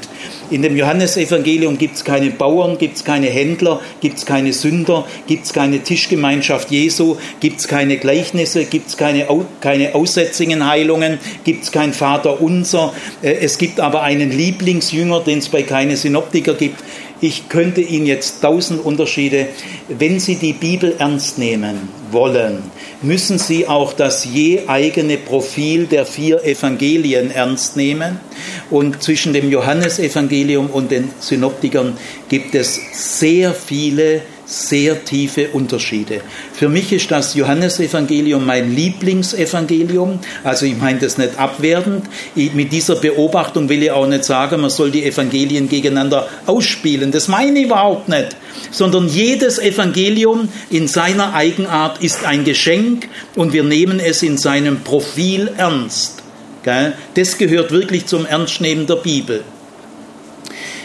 [SPEAKER 1] In dem Johannesevangelium gibt es keine Bauern, gibt es keine Händler, gibt es keine Sünder, gibt es keine Tischgemeinschaft Jesu, gibt es keine Gleichnisse, gibt es keine, keine Aussetzingenheilungen, gibt es kein Vater unser. Äh, es gibt aber einen Lieblingsjünger, den es bei keine Synoptiker gibt. Ich könnte Ihnen jetzt tausend Unterschiede, wenn Sie die Bibel ernst nehmen wollen, müssen Sie auch das je eigene Profil der vier Evangelien ernst nehmen. Und zwischen dem Johannesevangelium und den Synoptikern gibt es sehr viele sehr tiefe Unterschiede. Für mich ist das Johannesevangelium mein Lieblingsevangelium. Also ich meine das nicht abwertend. Ich, mit dieser Beobachtung will ich auch nicht sagen, man soll die Evangelien gegeneinander ausspielen. Das meine ich überhaupt nicht. Sondern jedes Evangelium in seiner Eigenart ist ein Geschenk und wir nehmen es in seinem Profil ernst. Das gehört wirklich zum Ernstnehmen der Bibel.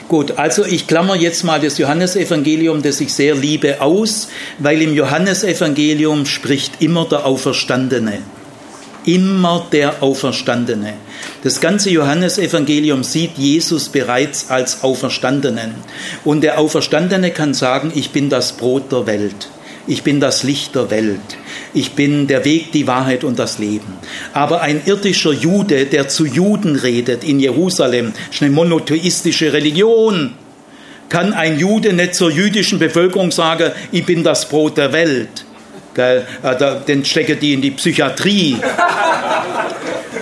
[SPEAKER 1] Gut, also ich klammer jetzt mal das Johannesevangelium, das ich sehr liebe, aus, weil im Johannesevangelium spricht immer der Auferstandene. Immer der Auferstandene. Das ganze Johannesevangelium sieht Jesus bereits als Auferstandenen. Und der Auferstandene kann sagen, ich bin das Brot der Welt. Ich bin das Licht der Welt. Ich bin der Weg, die Wahrheit und das Leben. Aber ein irdischer Jude, der zu Juden redet in Jerusalem, ist eine monotheistische Religion. Kann ein Jude nicht zur jüdischen Bevölkerung sagen, ich bin das Brot der Welt? Gell? Äh, dann stecken die in die Psychiatrie.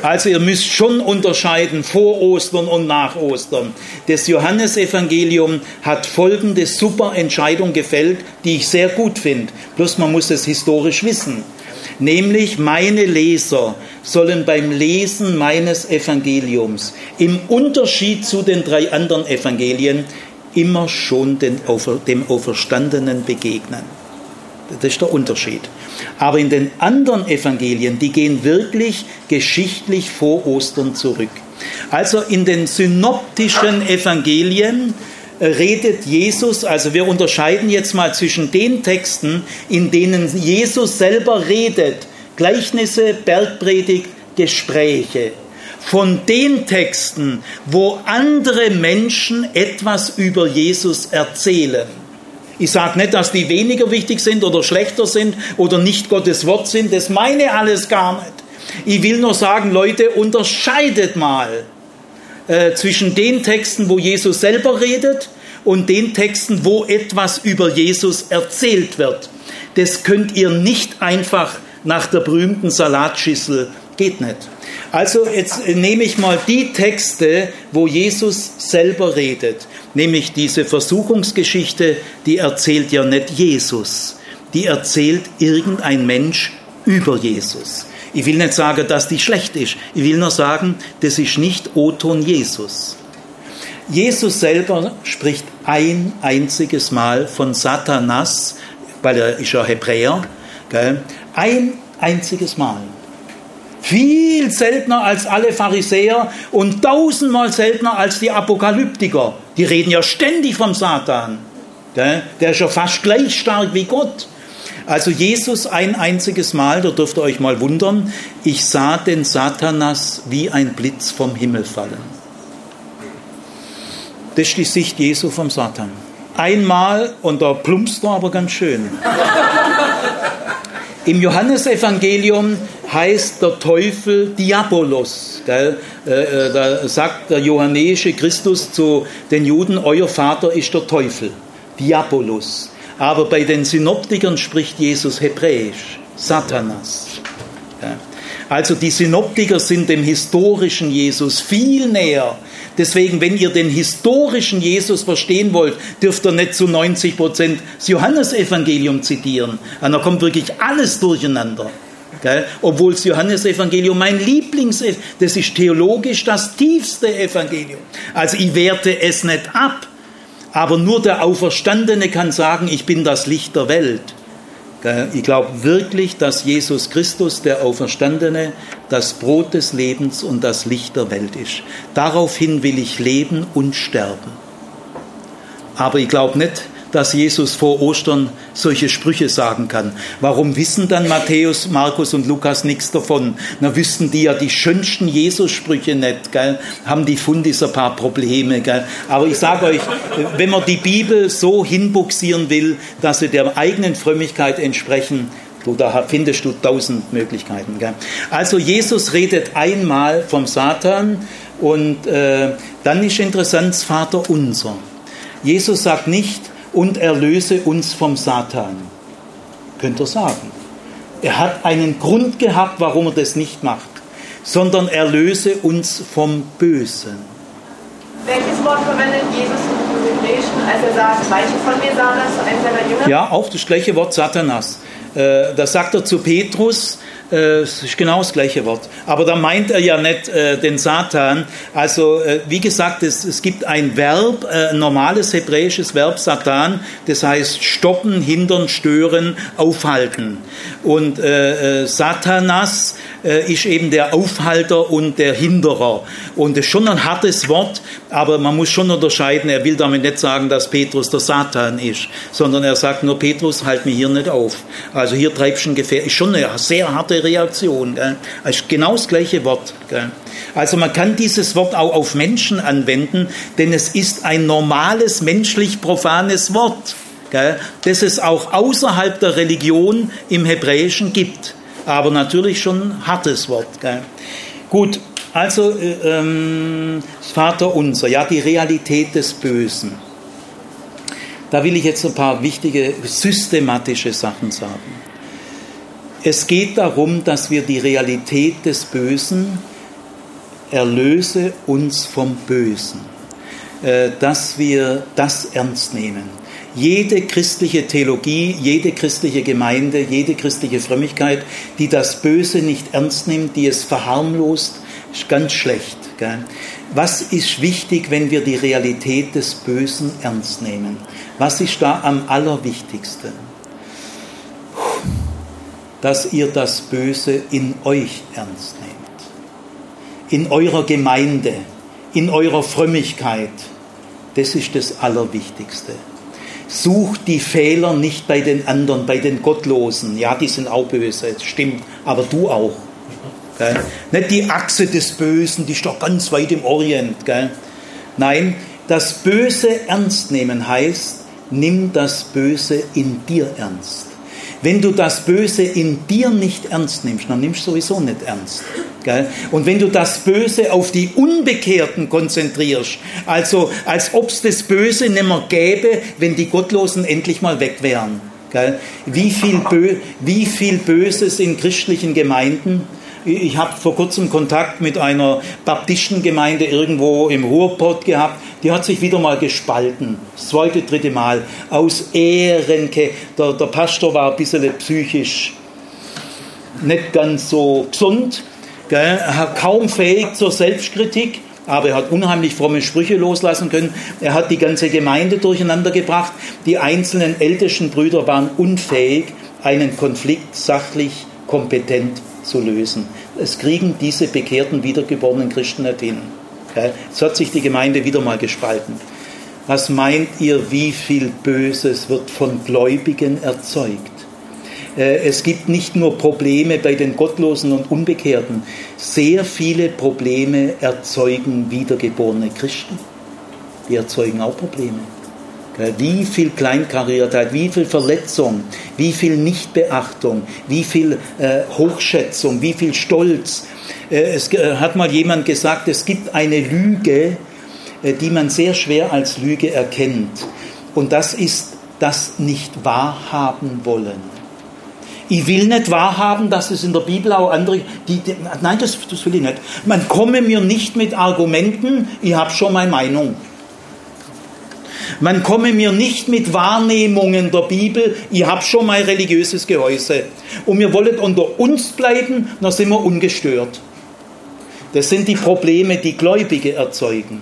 [SPEAKER 1] Also ihr müsst schon unterscheiden vor Ostern und nach Ostern. Das Johannesevangelium hat folgende super Entscheidung gefällt, die ich sehr gut finde. Bloß man muss es historisch wissen. Nämlich meine Leser sollen beim Lesen meines Evangeliums im Unterschied zu den drei anderen Evangelien immer schon dem Auferstandenen begegnen. Das ist der Unterschied. Aber in den anderen Evangelien, die gehen wirklich geschichtlich vor Ostern zurück. Also in den synoptischen Evangelien redet Jesus, also wir unterscheiden jetzt mal zwischen den Texten, in denen Jesus selber redet, Gleichnisse, Bergpredigt, Gespräche, von den Texten, wo andere Menschen etwas über Jesus erzählen. Ich sage nicht, dass die weniger wichtig sind oder schlechter sind oder nicht Gottes Wort sind. Das meine alles gar nicht. Ich will nur sagen, Leute, unterscheidet mal äh, zwischen den Texten, wo Jesus selber redet und den Texten, wo etwas über Jesus erzählt wird. Das könnt ihr nicht einfach nach der berühmten Salatschüssel, geht nicht. Also jetzt nehme ich mal die Texte, wo Jesus selber redet, nämlich diese Versuchungsgeschichte, die erzählt ja nicht Jesus, die erzählt irgendein Mensch über Jesus. Ich will nicht sagen, dass die schlecht ist. Ich will nur sagen, das ist nicht Oton Jesus. Jesus selber spricht ein einziges Mal von Satanas, weil er ist ja Hebräer, gell? ein einziges Mal. Viel seltener als alle Pharisäer und tausendmal seltener als die Apokalyptiker. Die reden ja ständig vom Satan. Der ist ja fast gleich stark wie Gott. Also Jesus ein einziges Mal, da dürft ihr euch mal wundern, ich sah den Satanas wie ein Blitz vom Himmel fallen. Das ist die Sicht Jesu vom Satan. Einmal und da plumpst er aber ganz schön. Im Johannesevangelium heißt der Teufel Diabolos. Gell? Äh, äh, da sagt der johannäische Christus zu den Juden, euer Vater ist der Teufel. Diabolos. Aber bei den Synoptikern spricht Jesus Hebräisch, Satanas. Also die Synoptiker sind dem historischen Jesus viel näher. Deswegen, wenn ihr den historischen Jesus verstehen wollt, dürft ihr nicht zu 90 Prozent das Johannesevangelium zitieren. Und da kommt wirklich alles durcheinander. Gell? Obwohl das Johannesevangelium mein Lieblings ist. Das ist theologisch das tiefste Evangelium. Also ich werte es nicht ab. Aber nur der Auferstandene kann sagen, ich bin das Licht der Welt. Ich glaube wirklich, dass Jesus Christus, der Auferstandene, das Brot des Lebens und das Licht der Welt ist. Daraufhin will ich leben und sterben. Aber ich glaube nicht, dass Jesus vor Ostern solche Sprüche sagen kann. Warum wissen dann Matthäus, Markus und Lukas nichts davon? Na, wüssten die ja die schönsten Jesus-Sprüche nicht, gell? haben die Fundis ein paar Probleme. Gell? Aber ich sage euch, wenn man die Bibel so hinbuxieren will, dass sie der eigenen Frömmigkeit entsprechen, Du, da findest du tausend Möglichkeiten. Gell? Also Jesus redet einmal vom Satan und äh, dann ist interessant Vater unser. Jesus sagt nicht, und erlöse uns vom Satan. Könnt ihr sagen. Er hat einen Grund gehabt, warum er das nicht macht, sondern erlöse uns vom Bösen.
[SPEAKER 2] Welches Wort verwendet Jesus im Hebräischen, als er sagt, manche von mir sahen das, ein seiner Jünger?
[SPEAKER 1] Ja, auch das gleiche Wort Satanas. Äh, da sagt er zu Petrus, es ist genau das gleiche Wort. Aber da meint er ja nicht äh, den Satan. Also, äh, wie gesagt, es, es gibt ein Verb, äh, ein normales hebräisches Verb Satan, das heißt stoppen, hindern, stören, aufhalten. Und äh, äh, Satanas ist eben der Aufhalter und der Hinderer. Und das ist schon ein hartes Wort, aber man muss schon unterscheiden. Er will damit nicht sagen, dass Petrus der Satan ist, sondern er sagt nur, Petrus, halt mich hier nicht auf. Also hier treibst du ein Gefähr. Ist schon eine sehr harte Reaktion. Gell? Ist genau das gleiche Wort. Gell? Also man kann dieses Wort auch auf Menschen anwenden, denn es ist ein normales, menschlich profanes Wort, gell? das es auch außerhalb der Religion im Hebräischen gibt. Aber natürlich schon ein hartes Wort. Gut, also äh, ähm, das Vaterunser, ja, die Realität des Bösen. Da will ich jetzt ein paar wichtige systematische Sachen sagen. Es geht darum, dass wir die Realität des Bösen erlöse uns vom Bösen, äh, dass wir das ernst nehmen. Jede christliche Theologie, jede christliche Gemeinde, jede christliche Frömmigkeit, die das Böse nicht ernst nimmt, die es verharmlost, ganz schlecht. Was ist wichtig, wenn wir die Realität des Bösen ernst nehmen? Was ist da am allerwichtigsten? dass ihr das Böse in euch ernst nehmt. In eurer Gemeinde, in eurer Frömmigkeit. Das ist das Allerwichtigste. Sucht die Fehler nicht bei den anderen, bei den Gottlosen. Ja, die sind auch böse, das stimmt, aber du auch. Gell? Nicht die Achse des Bösen, die ist doch ganz weit im Orient. Gell? Nein, das Böse ernst nehmen heißt, nimm das Böse in dir ernst. Wenn du das Böse in dir nicht ernst nimmst, dann nimmst du sowieso nicht ernst. Und wenn du das Böse auf die Unbekehrten konzentrierst, also als ob es das Böse nicht mehr gäbe, wenn die Gottlosen endlich mal weg wären. Wie viel, Bö wie viel Böses in christlichen Gemeinden ich habe vor kurzem Kontakt mit einer Baptistengemeinde irgendwo im Ruhrpott gehabt. Die hat sich wieder mal gespalten. Das zweite, dritte Mal. Aus Ehrenke. Der, der Pastor war ein bisschen psychisch nicht ganz so gesund. Gell? Kaum fähig zur Selbstkritik aber er hat unheimlich fromme Sprüche loslassen können. Er hat die ganze Gemeinde durcheinander gebracht. Die einzelnen ältesten Brüder waren unfähig, einen Konflikt sachlich kompetent zu lösen. Es kriegen diese bekehrten, wiedergeborenen Christen nicht hin. Es hat sich die Gemeinde wieder mal gespalten. Was meint ihr, wie viel Böses wird von Gläubigen erzeugt? Äh, es gibt nicht nur Probleme bei den Gottlosen und Unbekehrten, sehr viele Probleme erzeugen wiedergeborene Christen. Die erzeugen auch Probleme. Wie viel Kleinkariertheit, wie viel Verletzung, wie viel Nichtbeachtung, wie viel äh, Hochschätzung, wie viel Stolz. Äh, es äh, hat mal jemand gesagt, es gibt eine Lüge, äh, die man sehr schwer als Lüge erkennt. Und das ist das nicht wahrhaben wollen. Ich will nicht wahrhaben, dass es in der Bibel auch andere, die, die nein, das, das will ich nicht. Man komme mir nicht mit Argumenten, ich habe schon meine Meinung. Man komme mir nicht mit Wahrnehmungen der Bibel, ich habe schon mein religiöses Gehäuse. Und wir wollen unter uns bleiben, dann sind wir ungestört. Das sind die Probleme, die Gläubige erzeugen.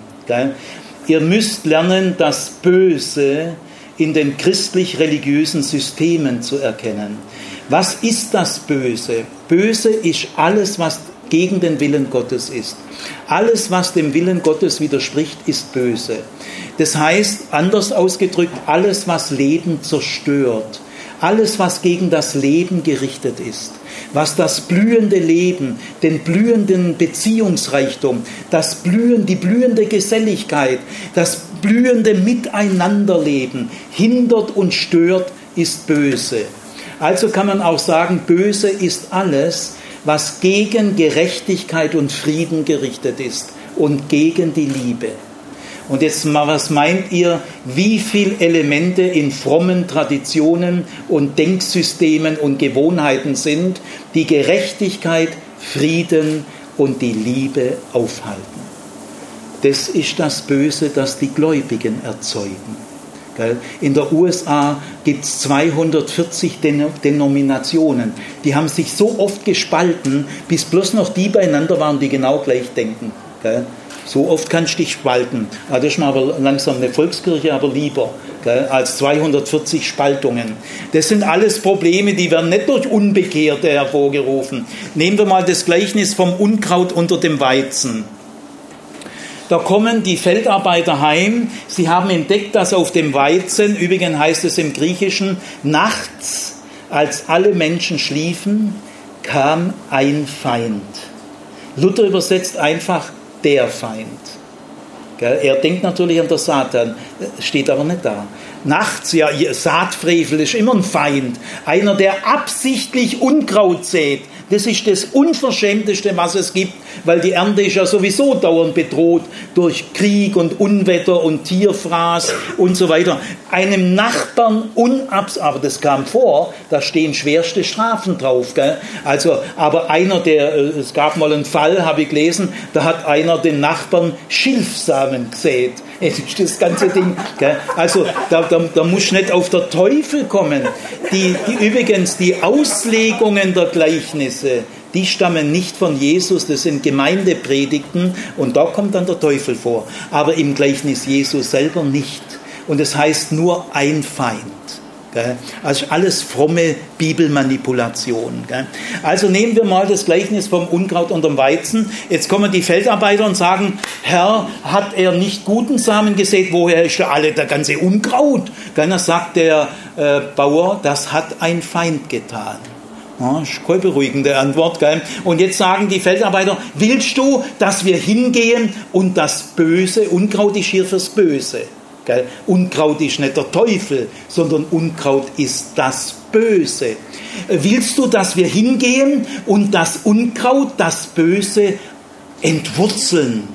[SPEAKER 1] Ihr müsst lernen, das Böse in den christlich-religiösen Systemen zu erkennen. Was ist das Böse? Böse ist alles, was gegen den Willen Gottes ist. Alles, was dem Willen Gottes widerspricht, ist böse. Das heißt, anders ausgedrückt, alles, was Leben zerstört, alles, was gegen das Leben gerichtet ist, was das blühende Leben, den blühenden Beziehungsreichtum, das Blühen, die blühende Geselligkeit, das blühende Miteinanderleben hindert und stört, ist böse. Also kann man auch sagen, böse ist alles, was gegen Gerechtigkeit und Frieden gerichtet ist und gegen die Liebe. Und jetzt mal, was meint ihr, wie viele Elemente in frommen Traditionen und Denksystemen und Gewohnheiten sind, die Gerechtigkeit, Frieden und die Liebe aufhalten? Das ist das Böse, das die Gläubigen erzeugen. In der USA gibt es 240 Denominationen. Die haben sich so oft gespalten, bis bloß noch die beieinander waren, die genau gleich denken. So oft kannst du dich spalten. Ah, das ist mir aber langsam eine Volkskirche, aber lieber als 240 Spaltungen. Das sind alles Probleme, die werden nicht durch Unbekehrte hervorgerufen. Nehmen wir mal das Gleichnis vom Unkraut unter dem Weizen. Da kommen die Feldarbeiter heim. Sie haben entdeckt, dass auf dem Weizen, übrigens heißt es im Griechischen, nachts, als alle Menschen schliefen, kam ein Feind. Luther übersetzt einfach der Feind. Er denkt natürlich an den Satan, steht aber nicht da. Nachts, ja, Saatfrevel ist immer ein Feind. Einer, der absichtlich Unkraut sät. Das ist das Unverschämteste, was es gibt weil die Ernte ist ja sowieso dauernd bedroht durch Krieg und Unwetter und Tierfraß und so weiter. Einem Nachbarn unabs, aber das kam vor, da stehen schwerste Strafen drauf. Gell? Also, aber einer, der, äh, es gab mal einen Fall, habe ich gelesen, da hat einer den Nachbarn Schilfsamen gesät. Das das ganze Ding. Gell? Also da, da, da muss nicht auf der Teufel kommen. Die, die, übrigens, die Auslegungen der Gleichnisse, die stammen nicht von Jesus, das sind Gemeindepredigten und da kommt dann der Teufel vor. Aber im Gleichnis Jesus selber nicht. Und es heißt nur ein Feind. Also alles fromme Bibelmanipulation. Also nehmen wir mal das Gleichnis vom Unkraut und dem Weizen. Jetzt kommen die Feldarbeiter und sagen, Herr, hat er nicht guten Samen gesät? Woher ist da alle der ganze Unkraut? Dann sagt der äh, Bauer, das hat ein Feind getan. Ja, keine beruhigende Antwort. Gell? Und jetzt sagen die Feldarbeiter, willst du, dass wir hingehen und das Böse, Unkraut ist hier fürs Böse. Gell? Unkraut ist nicht der Teufel, sondern Unkraut ist das Böse. Willst du, dass wir hingehen und das Unkraut, das Böse entwurzeln?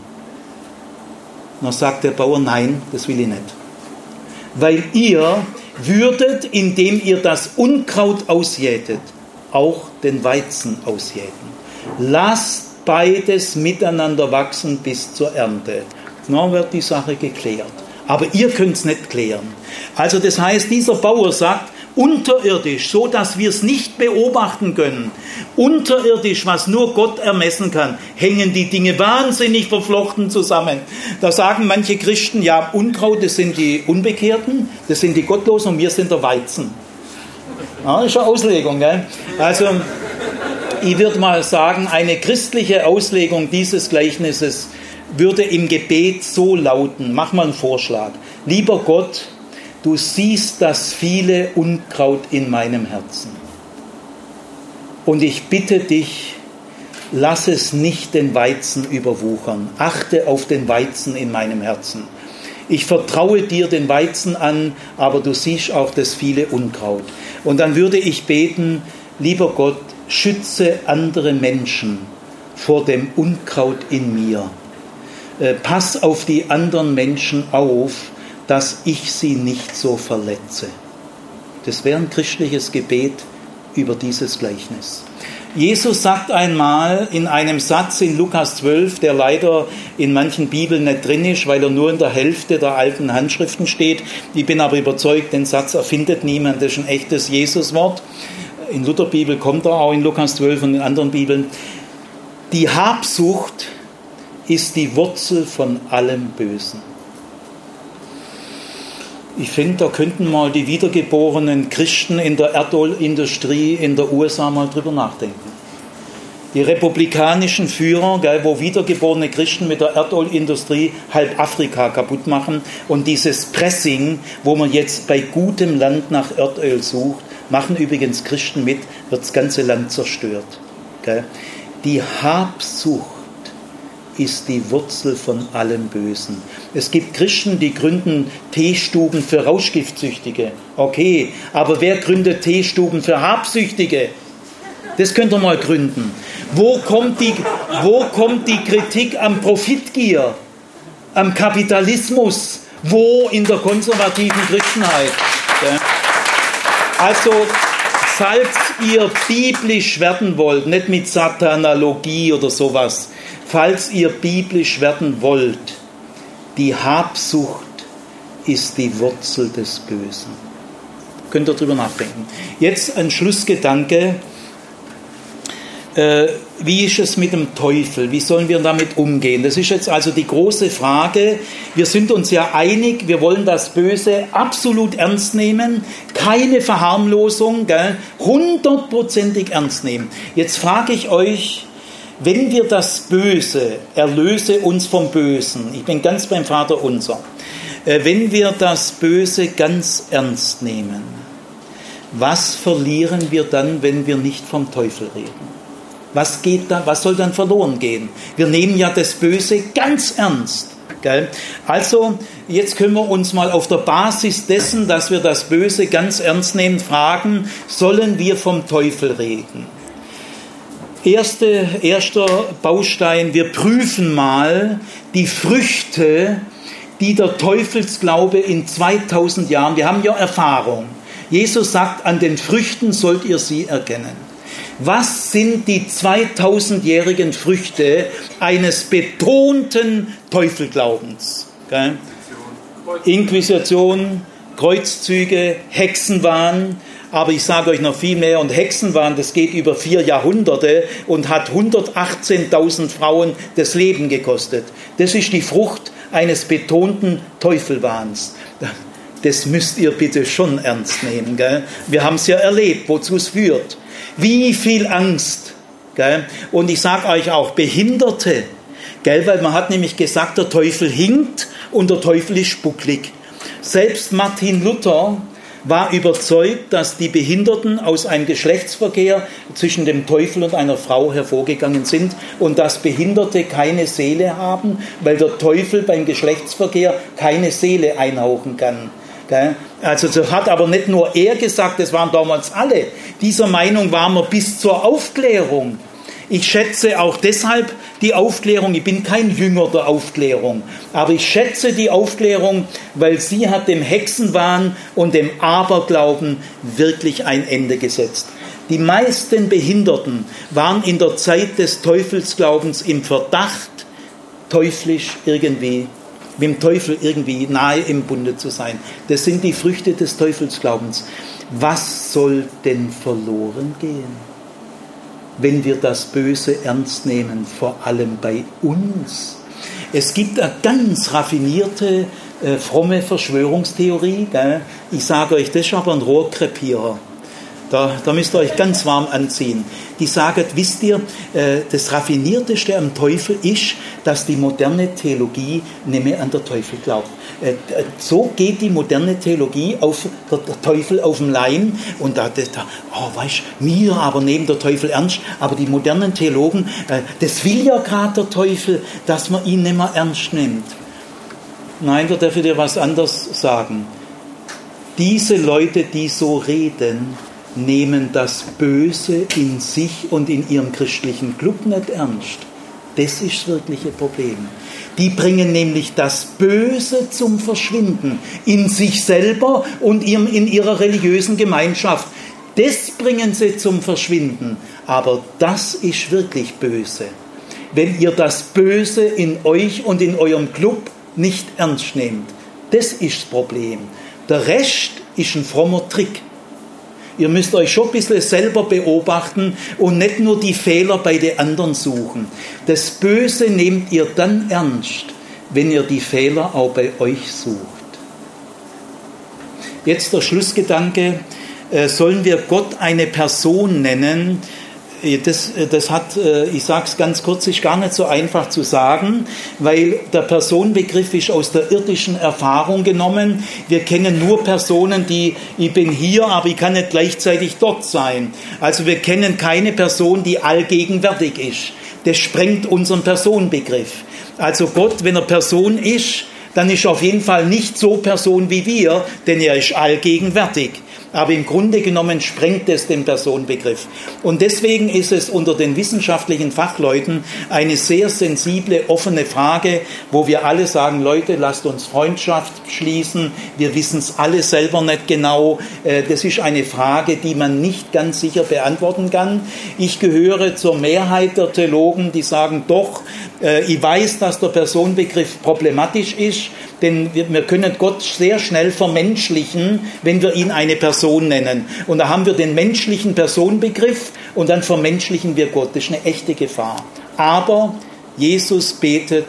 [SPEAKER 1] Dann sagt der Bauer, nein, das will ich nicht. Weil ihr würdet, indem ihr das Unkraut ausjätet, auch den Weizen ausjäten. Lasst beides miteinander wachsen bis zur Ernte. Dann wird die Sache geklärt. Aber ihr könnt es nicht klären. Also das heißt, dieser Bauer sagt, unterirdisch, so dass wir es nicht beobachten können, unterirdisch, was nur Gott ermessen kann, hängen die Dinge wahnsinnig verflochten zusammen. Da sagen manche Christen, ja, Unkraut, das sind die Unbekehrten, das sind die Gottlosen und wir sind der Weizen. Ja, ist eine Auslegung. Gell? Also, ich würde mal sagen, eine christliche Auslegung dieses Gleichnisses würde im Gebet so lauten, mach mal einen Vorschlag. Lieber Gott, du siehst das viele Unkraut in meinem Herzen. Und ich bitte dich, lass es nicht den Weizen überwuchern. Achte auf den Weizen in meinem Herzen. Ich vertraue dir den Weizen an, aber du siehst auch das viele Unkraut. Und dann würde ich beten, lieber Gott, schütze andere Menschen vor dem Unkraut in mir. Äh, pass auf die anderen Menschen auf, dass ich sie nicht so verletze. Das wäre ein christliches Gebet über dieses Gleichnis. Jesus sagt einmal in einem Satz in Lukas 12, der leider in manchen Bibeln nicht drin ist, weil er nur in der Hälfte der alten Handschriften steht. Ich bin aber überzeugt, den Satz erfindet niemand, das ist ein echtes Jesuswort. In Lutherbibel kommt er auch in Lukas 12 und in anderen Bibeln. Die Habsucht ist die Wurzel von allem Bösen. Ich finde, da könnten mal die wiedergeborenen Christen in der Erdölindustrie in der USA mal drüber nachdenken. Die republikanischen Führer, gell, wo wiedergeborene Christen mit der Erdölindustrie halb Afrika kaputt machen und dieses Pressing, wo man jetzt bei gutem Land nach Erdöl sucht, machen übrigens Christen mit, wird das ganze Land zerstört. Gell. Die Habsucht ist die Wurzel von allem Bösen. Es gibt Christen, die gründen Teestuben für Rauschgiftsüchtige. Okay, aber wer gründet Teestuben für Habsüchtige? Das könnt ihr mal gründen. Wo kommt die, wo kommt die Kritik am Profitgier, am Kapitalismus? Wo in der konservativen Christenheit? Also, falls ihr biblisch werden wollt, nicht mit Satanologie oder sowas, falls ihr biblisch werden wollt, die Habsucht ist die Wurzel des Bösen. Könnt ihr darüber nachdenken. Jetzt ein Schlussgedanke. Äh, wie ist es mit dem Teufel? Wie sollen wir damit umgehen? Das ist jetzt also die große Frage. Wir sind uns ja einig, wir wollen das Böse absolut ernst nehmen, keine Verharmlosung, hundertprozentig ernst nehmen. Jetzt frage ich euch, wenn wir das Böse, erlöse uns vom Bösen, ich bin ganz beim Vater unser, äh, wenn wir das Böse ganz ernst nehmen, was verlieren wir dann, wenn wir nicht vom Teufel reden? Was geht da, was soll dann verloren gehen? Wir nehmen ja das Böse ganz ernst. Gell? Also, jetzt können wir uns mal auf der Basis dessen, dass wir das Böse ganz ernst nehmen, fragen, sollen wir vom Teufel reden? Erste, erster Baustein, wir prüfen mal die Früchte, die der Teufelsglaube in 2000 Jahren, wir haben ja Erfahrung. Jesus sagt, an den Früchten sollt ihr sie erkennen. Was sind die 2000-jährigen Früchte eines betonten Teufelglaubens? Okay? Inquisition, Kreuzzüge, Hexenwahn, aber ich sage euch noch viel mehr. Und Hexenwahn, das geht über vier Jahrhunderte und hat 118.000 Frauen das Leben gekostet. Das ist die Frucht eines betonten Teufelwahns. Das müsst ihr bitte schon ernst nehmen. Gell? Wir haben es ja erlebt, wozu es führt. Wie viel Angst. Gell? Und ich sage euch auch, Behinderte. Gell? Weil man hat nämlich gesagt, der Teufel hinkt und der Teufel ist spucklig. Selbst Martin Luther war überzeugt, dass die Behinderten aus einem Geschlechtsverkehr zwischen dem Teufel und einer Frau hervorgegangen sind und dass Behinderte keine Seele haben, weil der Teufel beim Geschlechtsverkehr keine Seele einhauchen kann. Also das hat aber nicht nur er gesagt, das waren damals alle. Dieser Meinung waren wir bis zur Aufklärung. Ich schätze auch deshalb die Aufklärung, ich bin kein Jünger der Aufklärung, aber ich schätze die Aufklärung, weil sie hat dem Hexenwahn und dem Aberglauben wirklich ein Ende gesetzt. Die meisten Behinderten waren in der Zeit des Teufelsglaubens im Verdacht, teuflisch irgendwie, mit dem Teufel irgendwie nahe im Bunde zu sein. Das sind die Früchte des Teufelsglaubens. Was soll denn verloren gehen? wenn wir das Böse ernst nehmen, vor allem bei uns. Es gibt eine ganz raffinierte, äh, fromme Verschwörungstheorie. Gell? Ich sage euch, das ist aber ein Rohrkrepierer. Da, da müsst ihr euch ganz warm anziehen. Die sagen, wisst ihr, äh, das Raffinierteste am Teufel ist, dass die moderne Theologie nicht mehr an den Teufel glaubt. Äh, so geht die moderne Theologie auf der Teufel auf dem Leim und da, da oh, weißt mir aber nehmen der Teufel ernst, aber die modernen Theologen, äh, das will ja gerade der Teufel, dass man ihn nicht mehr ernst nimmt. Nein, da darf ich dir was anderes sagen. Diese Leute, die so reden, nehmen das Böse in sich und in ihrem christlichen Club nicht ernst. Das ist das wirkliche Problem. Die bringen nämlich das Böse zum Verschwinden in sich selber und in ihrer religiösen Gemeinschaft. Das bringen sie zum Verschwinden. Aber das ist wirklich böse. Wenn ihr das Böse in euch und in eurem Club nicht ernst nehmt, das ist das Problem. Der Rest ist ein frommer Trick. Ihr müsst euch schon ein bisschen selber beobachten und nicht nur die Fehler bei den anderen suchen. Das Böse nehmt ihr dann ernst, wenn ihr die Fehler auch bei euch sucht. Jetzt der Schlussgedanke, äh, sollen wir Gott eine Person nennen, das, äh, das hat, äh, ich sage es ganz kurz, ist gar nicht so einfach zu sagen, weil der Personenbegriff ist aus der irdischen Erfahrung genommen. Wir kennen nur Personen, die, ich bin hier, aber ich kann nicht gleichzeitig dort sein. Also wir kennen keine Person, die allgegenwärtig ist. Das sprengt unseren Personenbegriff. Also Gott, wenn er Person ist, dann ist er auf jeden Fall nicht so Person wie wir, denn er ist allgegenwärtig. Aber im Grunde genommen sprengt es den Personenbegriff. Und deswegen ist es unter den wissenschaftlichen Fachleuten eine sehr sensible, offene Frage, wo wir alle sagen, Leute, lasst uns Freundschaft schließen. Wir wissen es alle selber nicht genau. Äh, das ist eine Frage, die man nicht ganz sicher beantworten kann. Ich gehöre zur Mehrheit der Theologen, die sagen, doch, äh, ich weiß, dass der Personenbegriff problematisch ist denn wir, wir können Gott sehr schnell vermenschlichen, wenn wir ihn eine Person nennen. Und da haben wir den menschlichen Personenbegriff und dann vermenschlichen wir Gott. Das ist eine echte Gefahr. Aber Jesus betet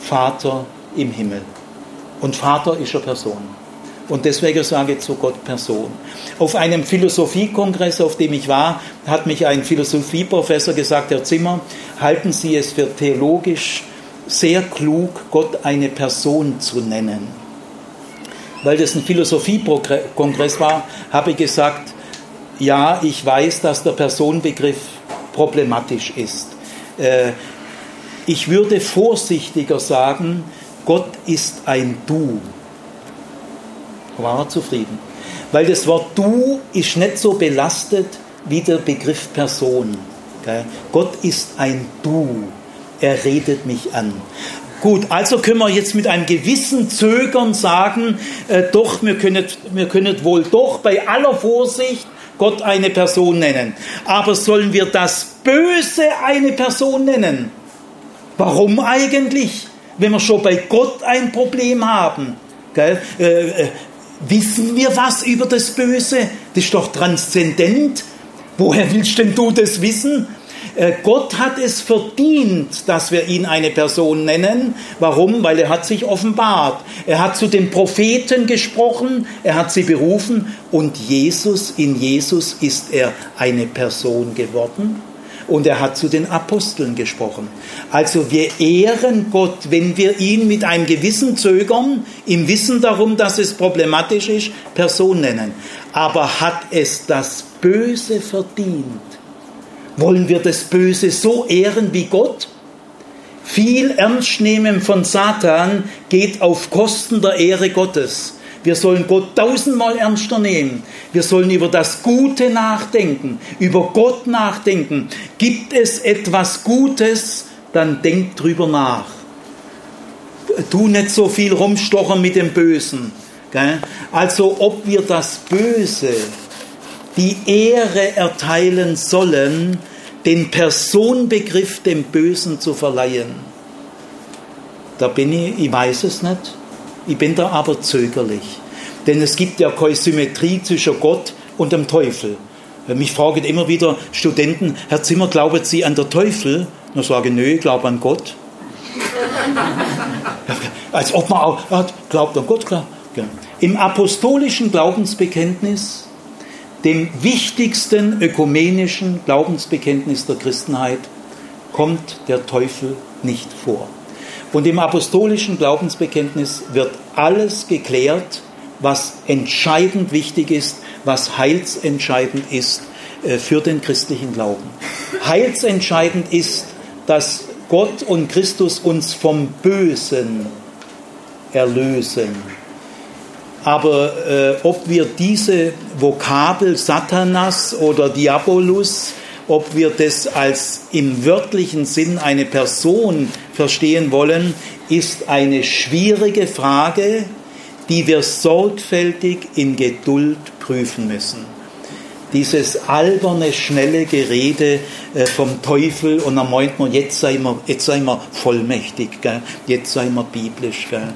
[SPEAKER 1] Vater im Himmel. Und Vater ist eine Person. Und deswegen sage ich zu Gott Person. Auf einem Philosophiekongress, auf dem ich war, hat mich ein Philosophieprofessor gesagt, Herr Zimmer, halten Sie es für theologisch sehr klug, Gott eine Person zu nennen. Weil das ein Philosophiekongress war, habe ich gesagt, ja, ich weiß, dass der Personenbegriff problematisch ist. Äh, ich würde vorsichtiger sagen, Gott ist ein Du. War er zufrieden. Weil das Wort Du ist nicht so belastet wie der Begriff Person. Gott ist ein Du er redet mich an. Gut, also können wir jetzt mit einem gewissen Zögern sagen, äh, doch, wir können, wir können wohl doch bei aller Vorsicht Gott eine Person nennen. Aber sollen wir das Böse eine Person nennen? Warum eigentlich? Wenn wir schon bei Gott ein Problem haben. Äh, äh, wissen wir was über das Böse? Das ist doch transzendent. Woher willst denn du das wissen? Äh, Gott hat es verdient, dass wir ihn eine Person nennen. Warum? Weil er hat sich offenbart. Er hat zu den Propheten gesprochen, er hat sie berufen und Jesus, in Jesus ist er eine Person geworden. und er hat zu den Aposteln gesprochen. Also wir ehren Gott, wenn wir ihn mit einem gewissen Zögern, im Wissen darum, dass es problematisch ist, Person nennen. Aber hat es das Böse verdient? Wollen wir das Böse so ehren wie Gott? Viel Ernstnehmen von Satan geht auf Kosten der Ehre Gottes. Wir sollen Gott tausendmal ernster nehmen. Wir sollen über das Gute nachdenken, über Gott nachdenken. Gibt es etwas Gutes, dann denk drüber nach. Tu nicht so viel rumstochen mit dem Bösen. Also ob wir das Böse, die Ehre erteilen sollen, den Personenbegriff dem Bösen zu verleihen. Da bin ich, ich weiß es nicht. Ich bin da aber zögerlich. Denn es gibt ja keine Symmetrie zwischen Gott und dem Teufel. Mich fragen immer wieder Studenten, Herr Zimmer, glauben Sie an den Teufel? Sage ich, nö, ich glaube an Gott. Als ob man auch glaubt an Gott, klar. Im apostolischen Glaubensbekenntnis, dem wichtigsten ökumenischen Glaubensbekenntnis der Christenheit, kommt der Teufel nicht vor. Und im apostolischen Glaubensbekenntnis wird alles geklärt, was entscheidend wichtig ist, was heilsentscheidend ist äh, für den christlichen Glauben. Heilsentscheidend ist, dass Gott und Christus uns vom Bösen erlösen. Aber äh, ob wir diese Vokabel Satanas oder Diabolus ob wir das als im wörtlichen Sinn eine Person verstehen wollen, ist eine schwierige Frage, die wir sorgfältig in Geduld prüfen müssen. Dieses alberne, schnelle Gerede äh, vom Teufel und dann meint man, jetzt sei wir, jetzt sei wir vollmächtig, gell? jetzt sei wir biblisch. Gell?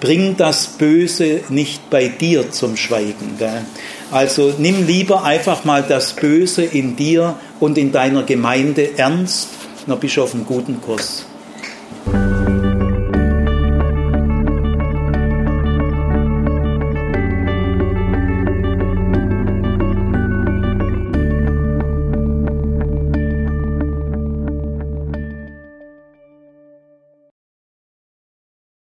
[SPEAKER 1] Bring das Böse nicht bei dir zum Schweigen. Gell? Also nimm lieber einfach mal das Böse in dir und in deiner Gemeinde ernst, dann bist du auf einem guten Kurs.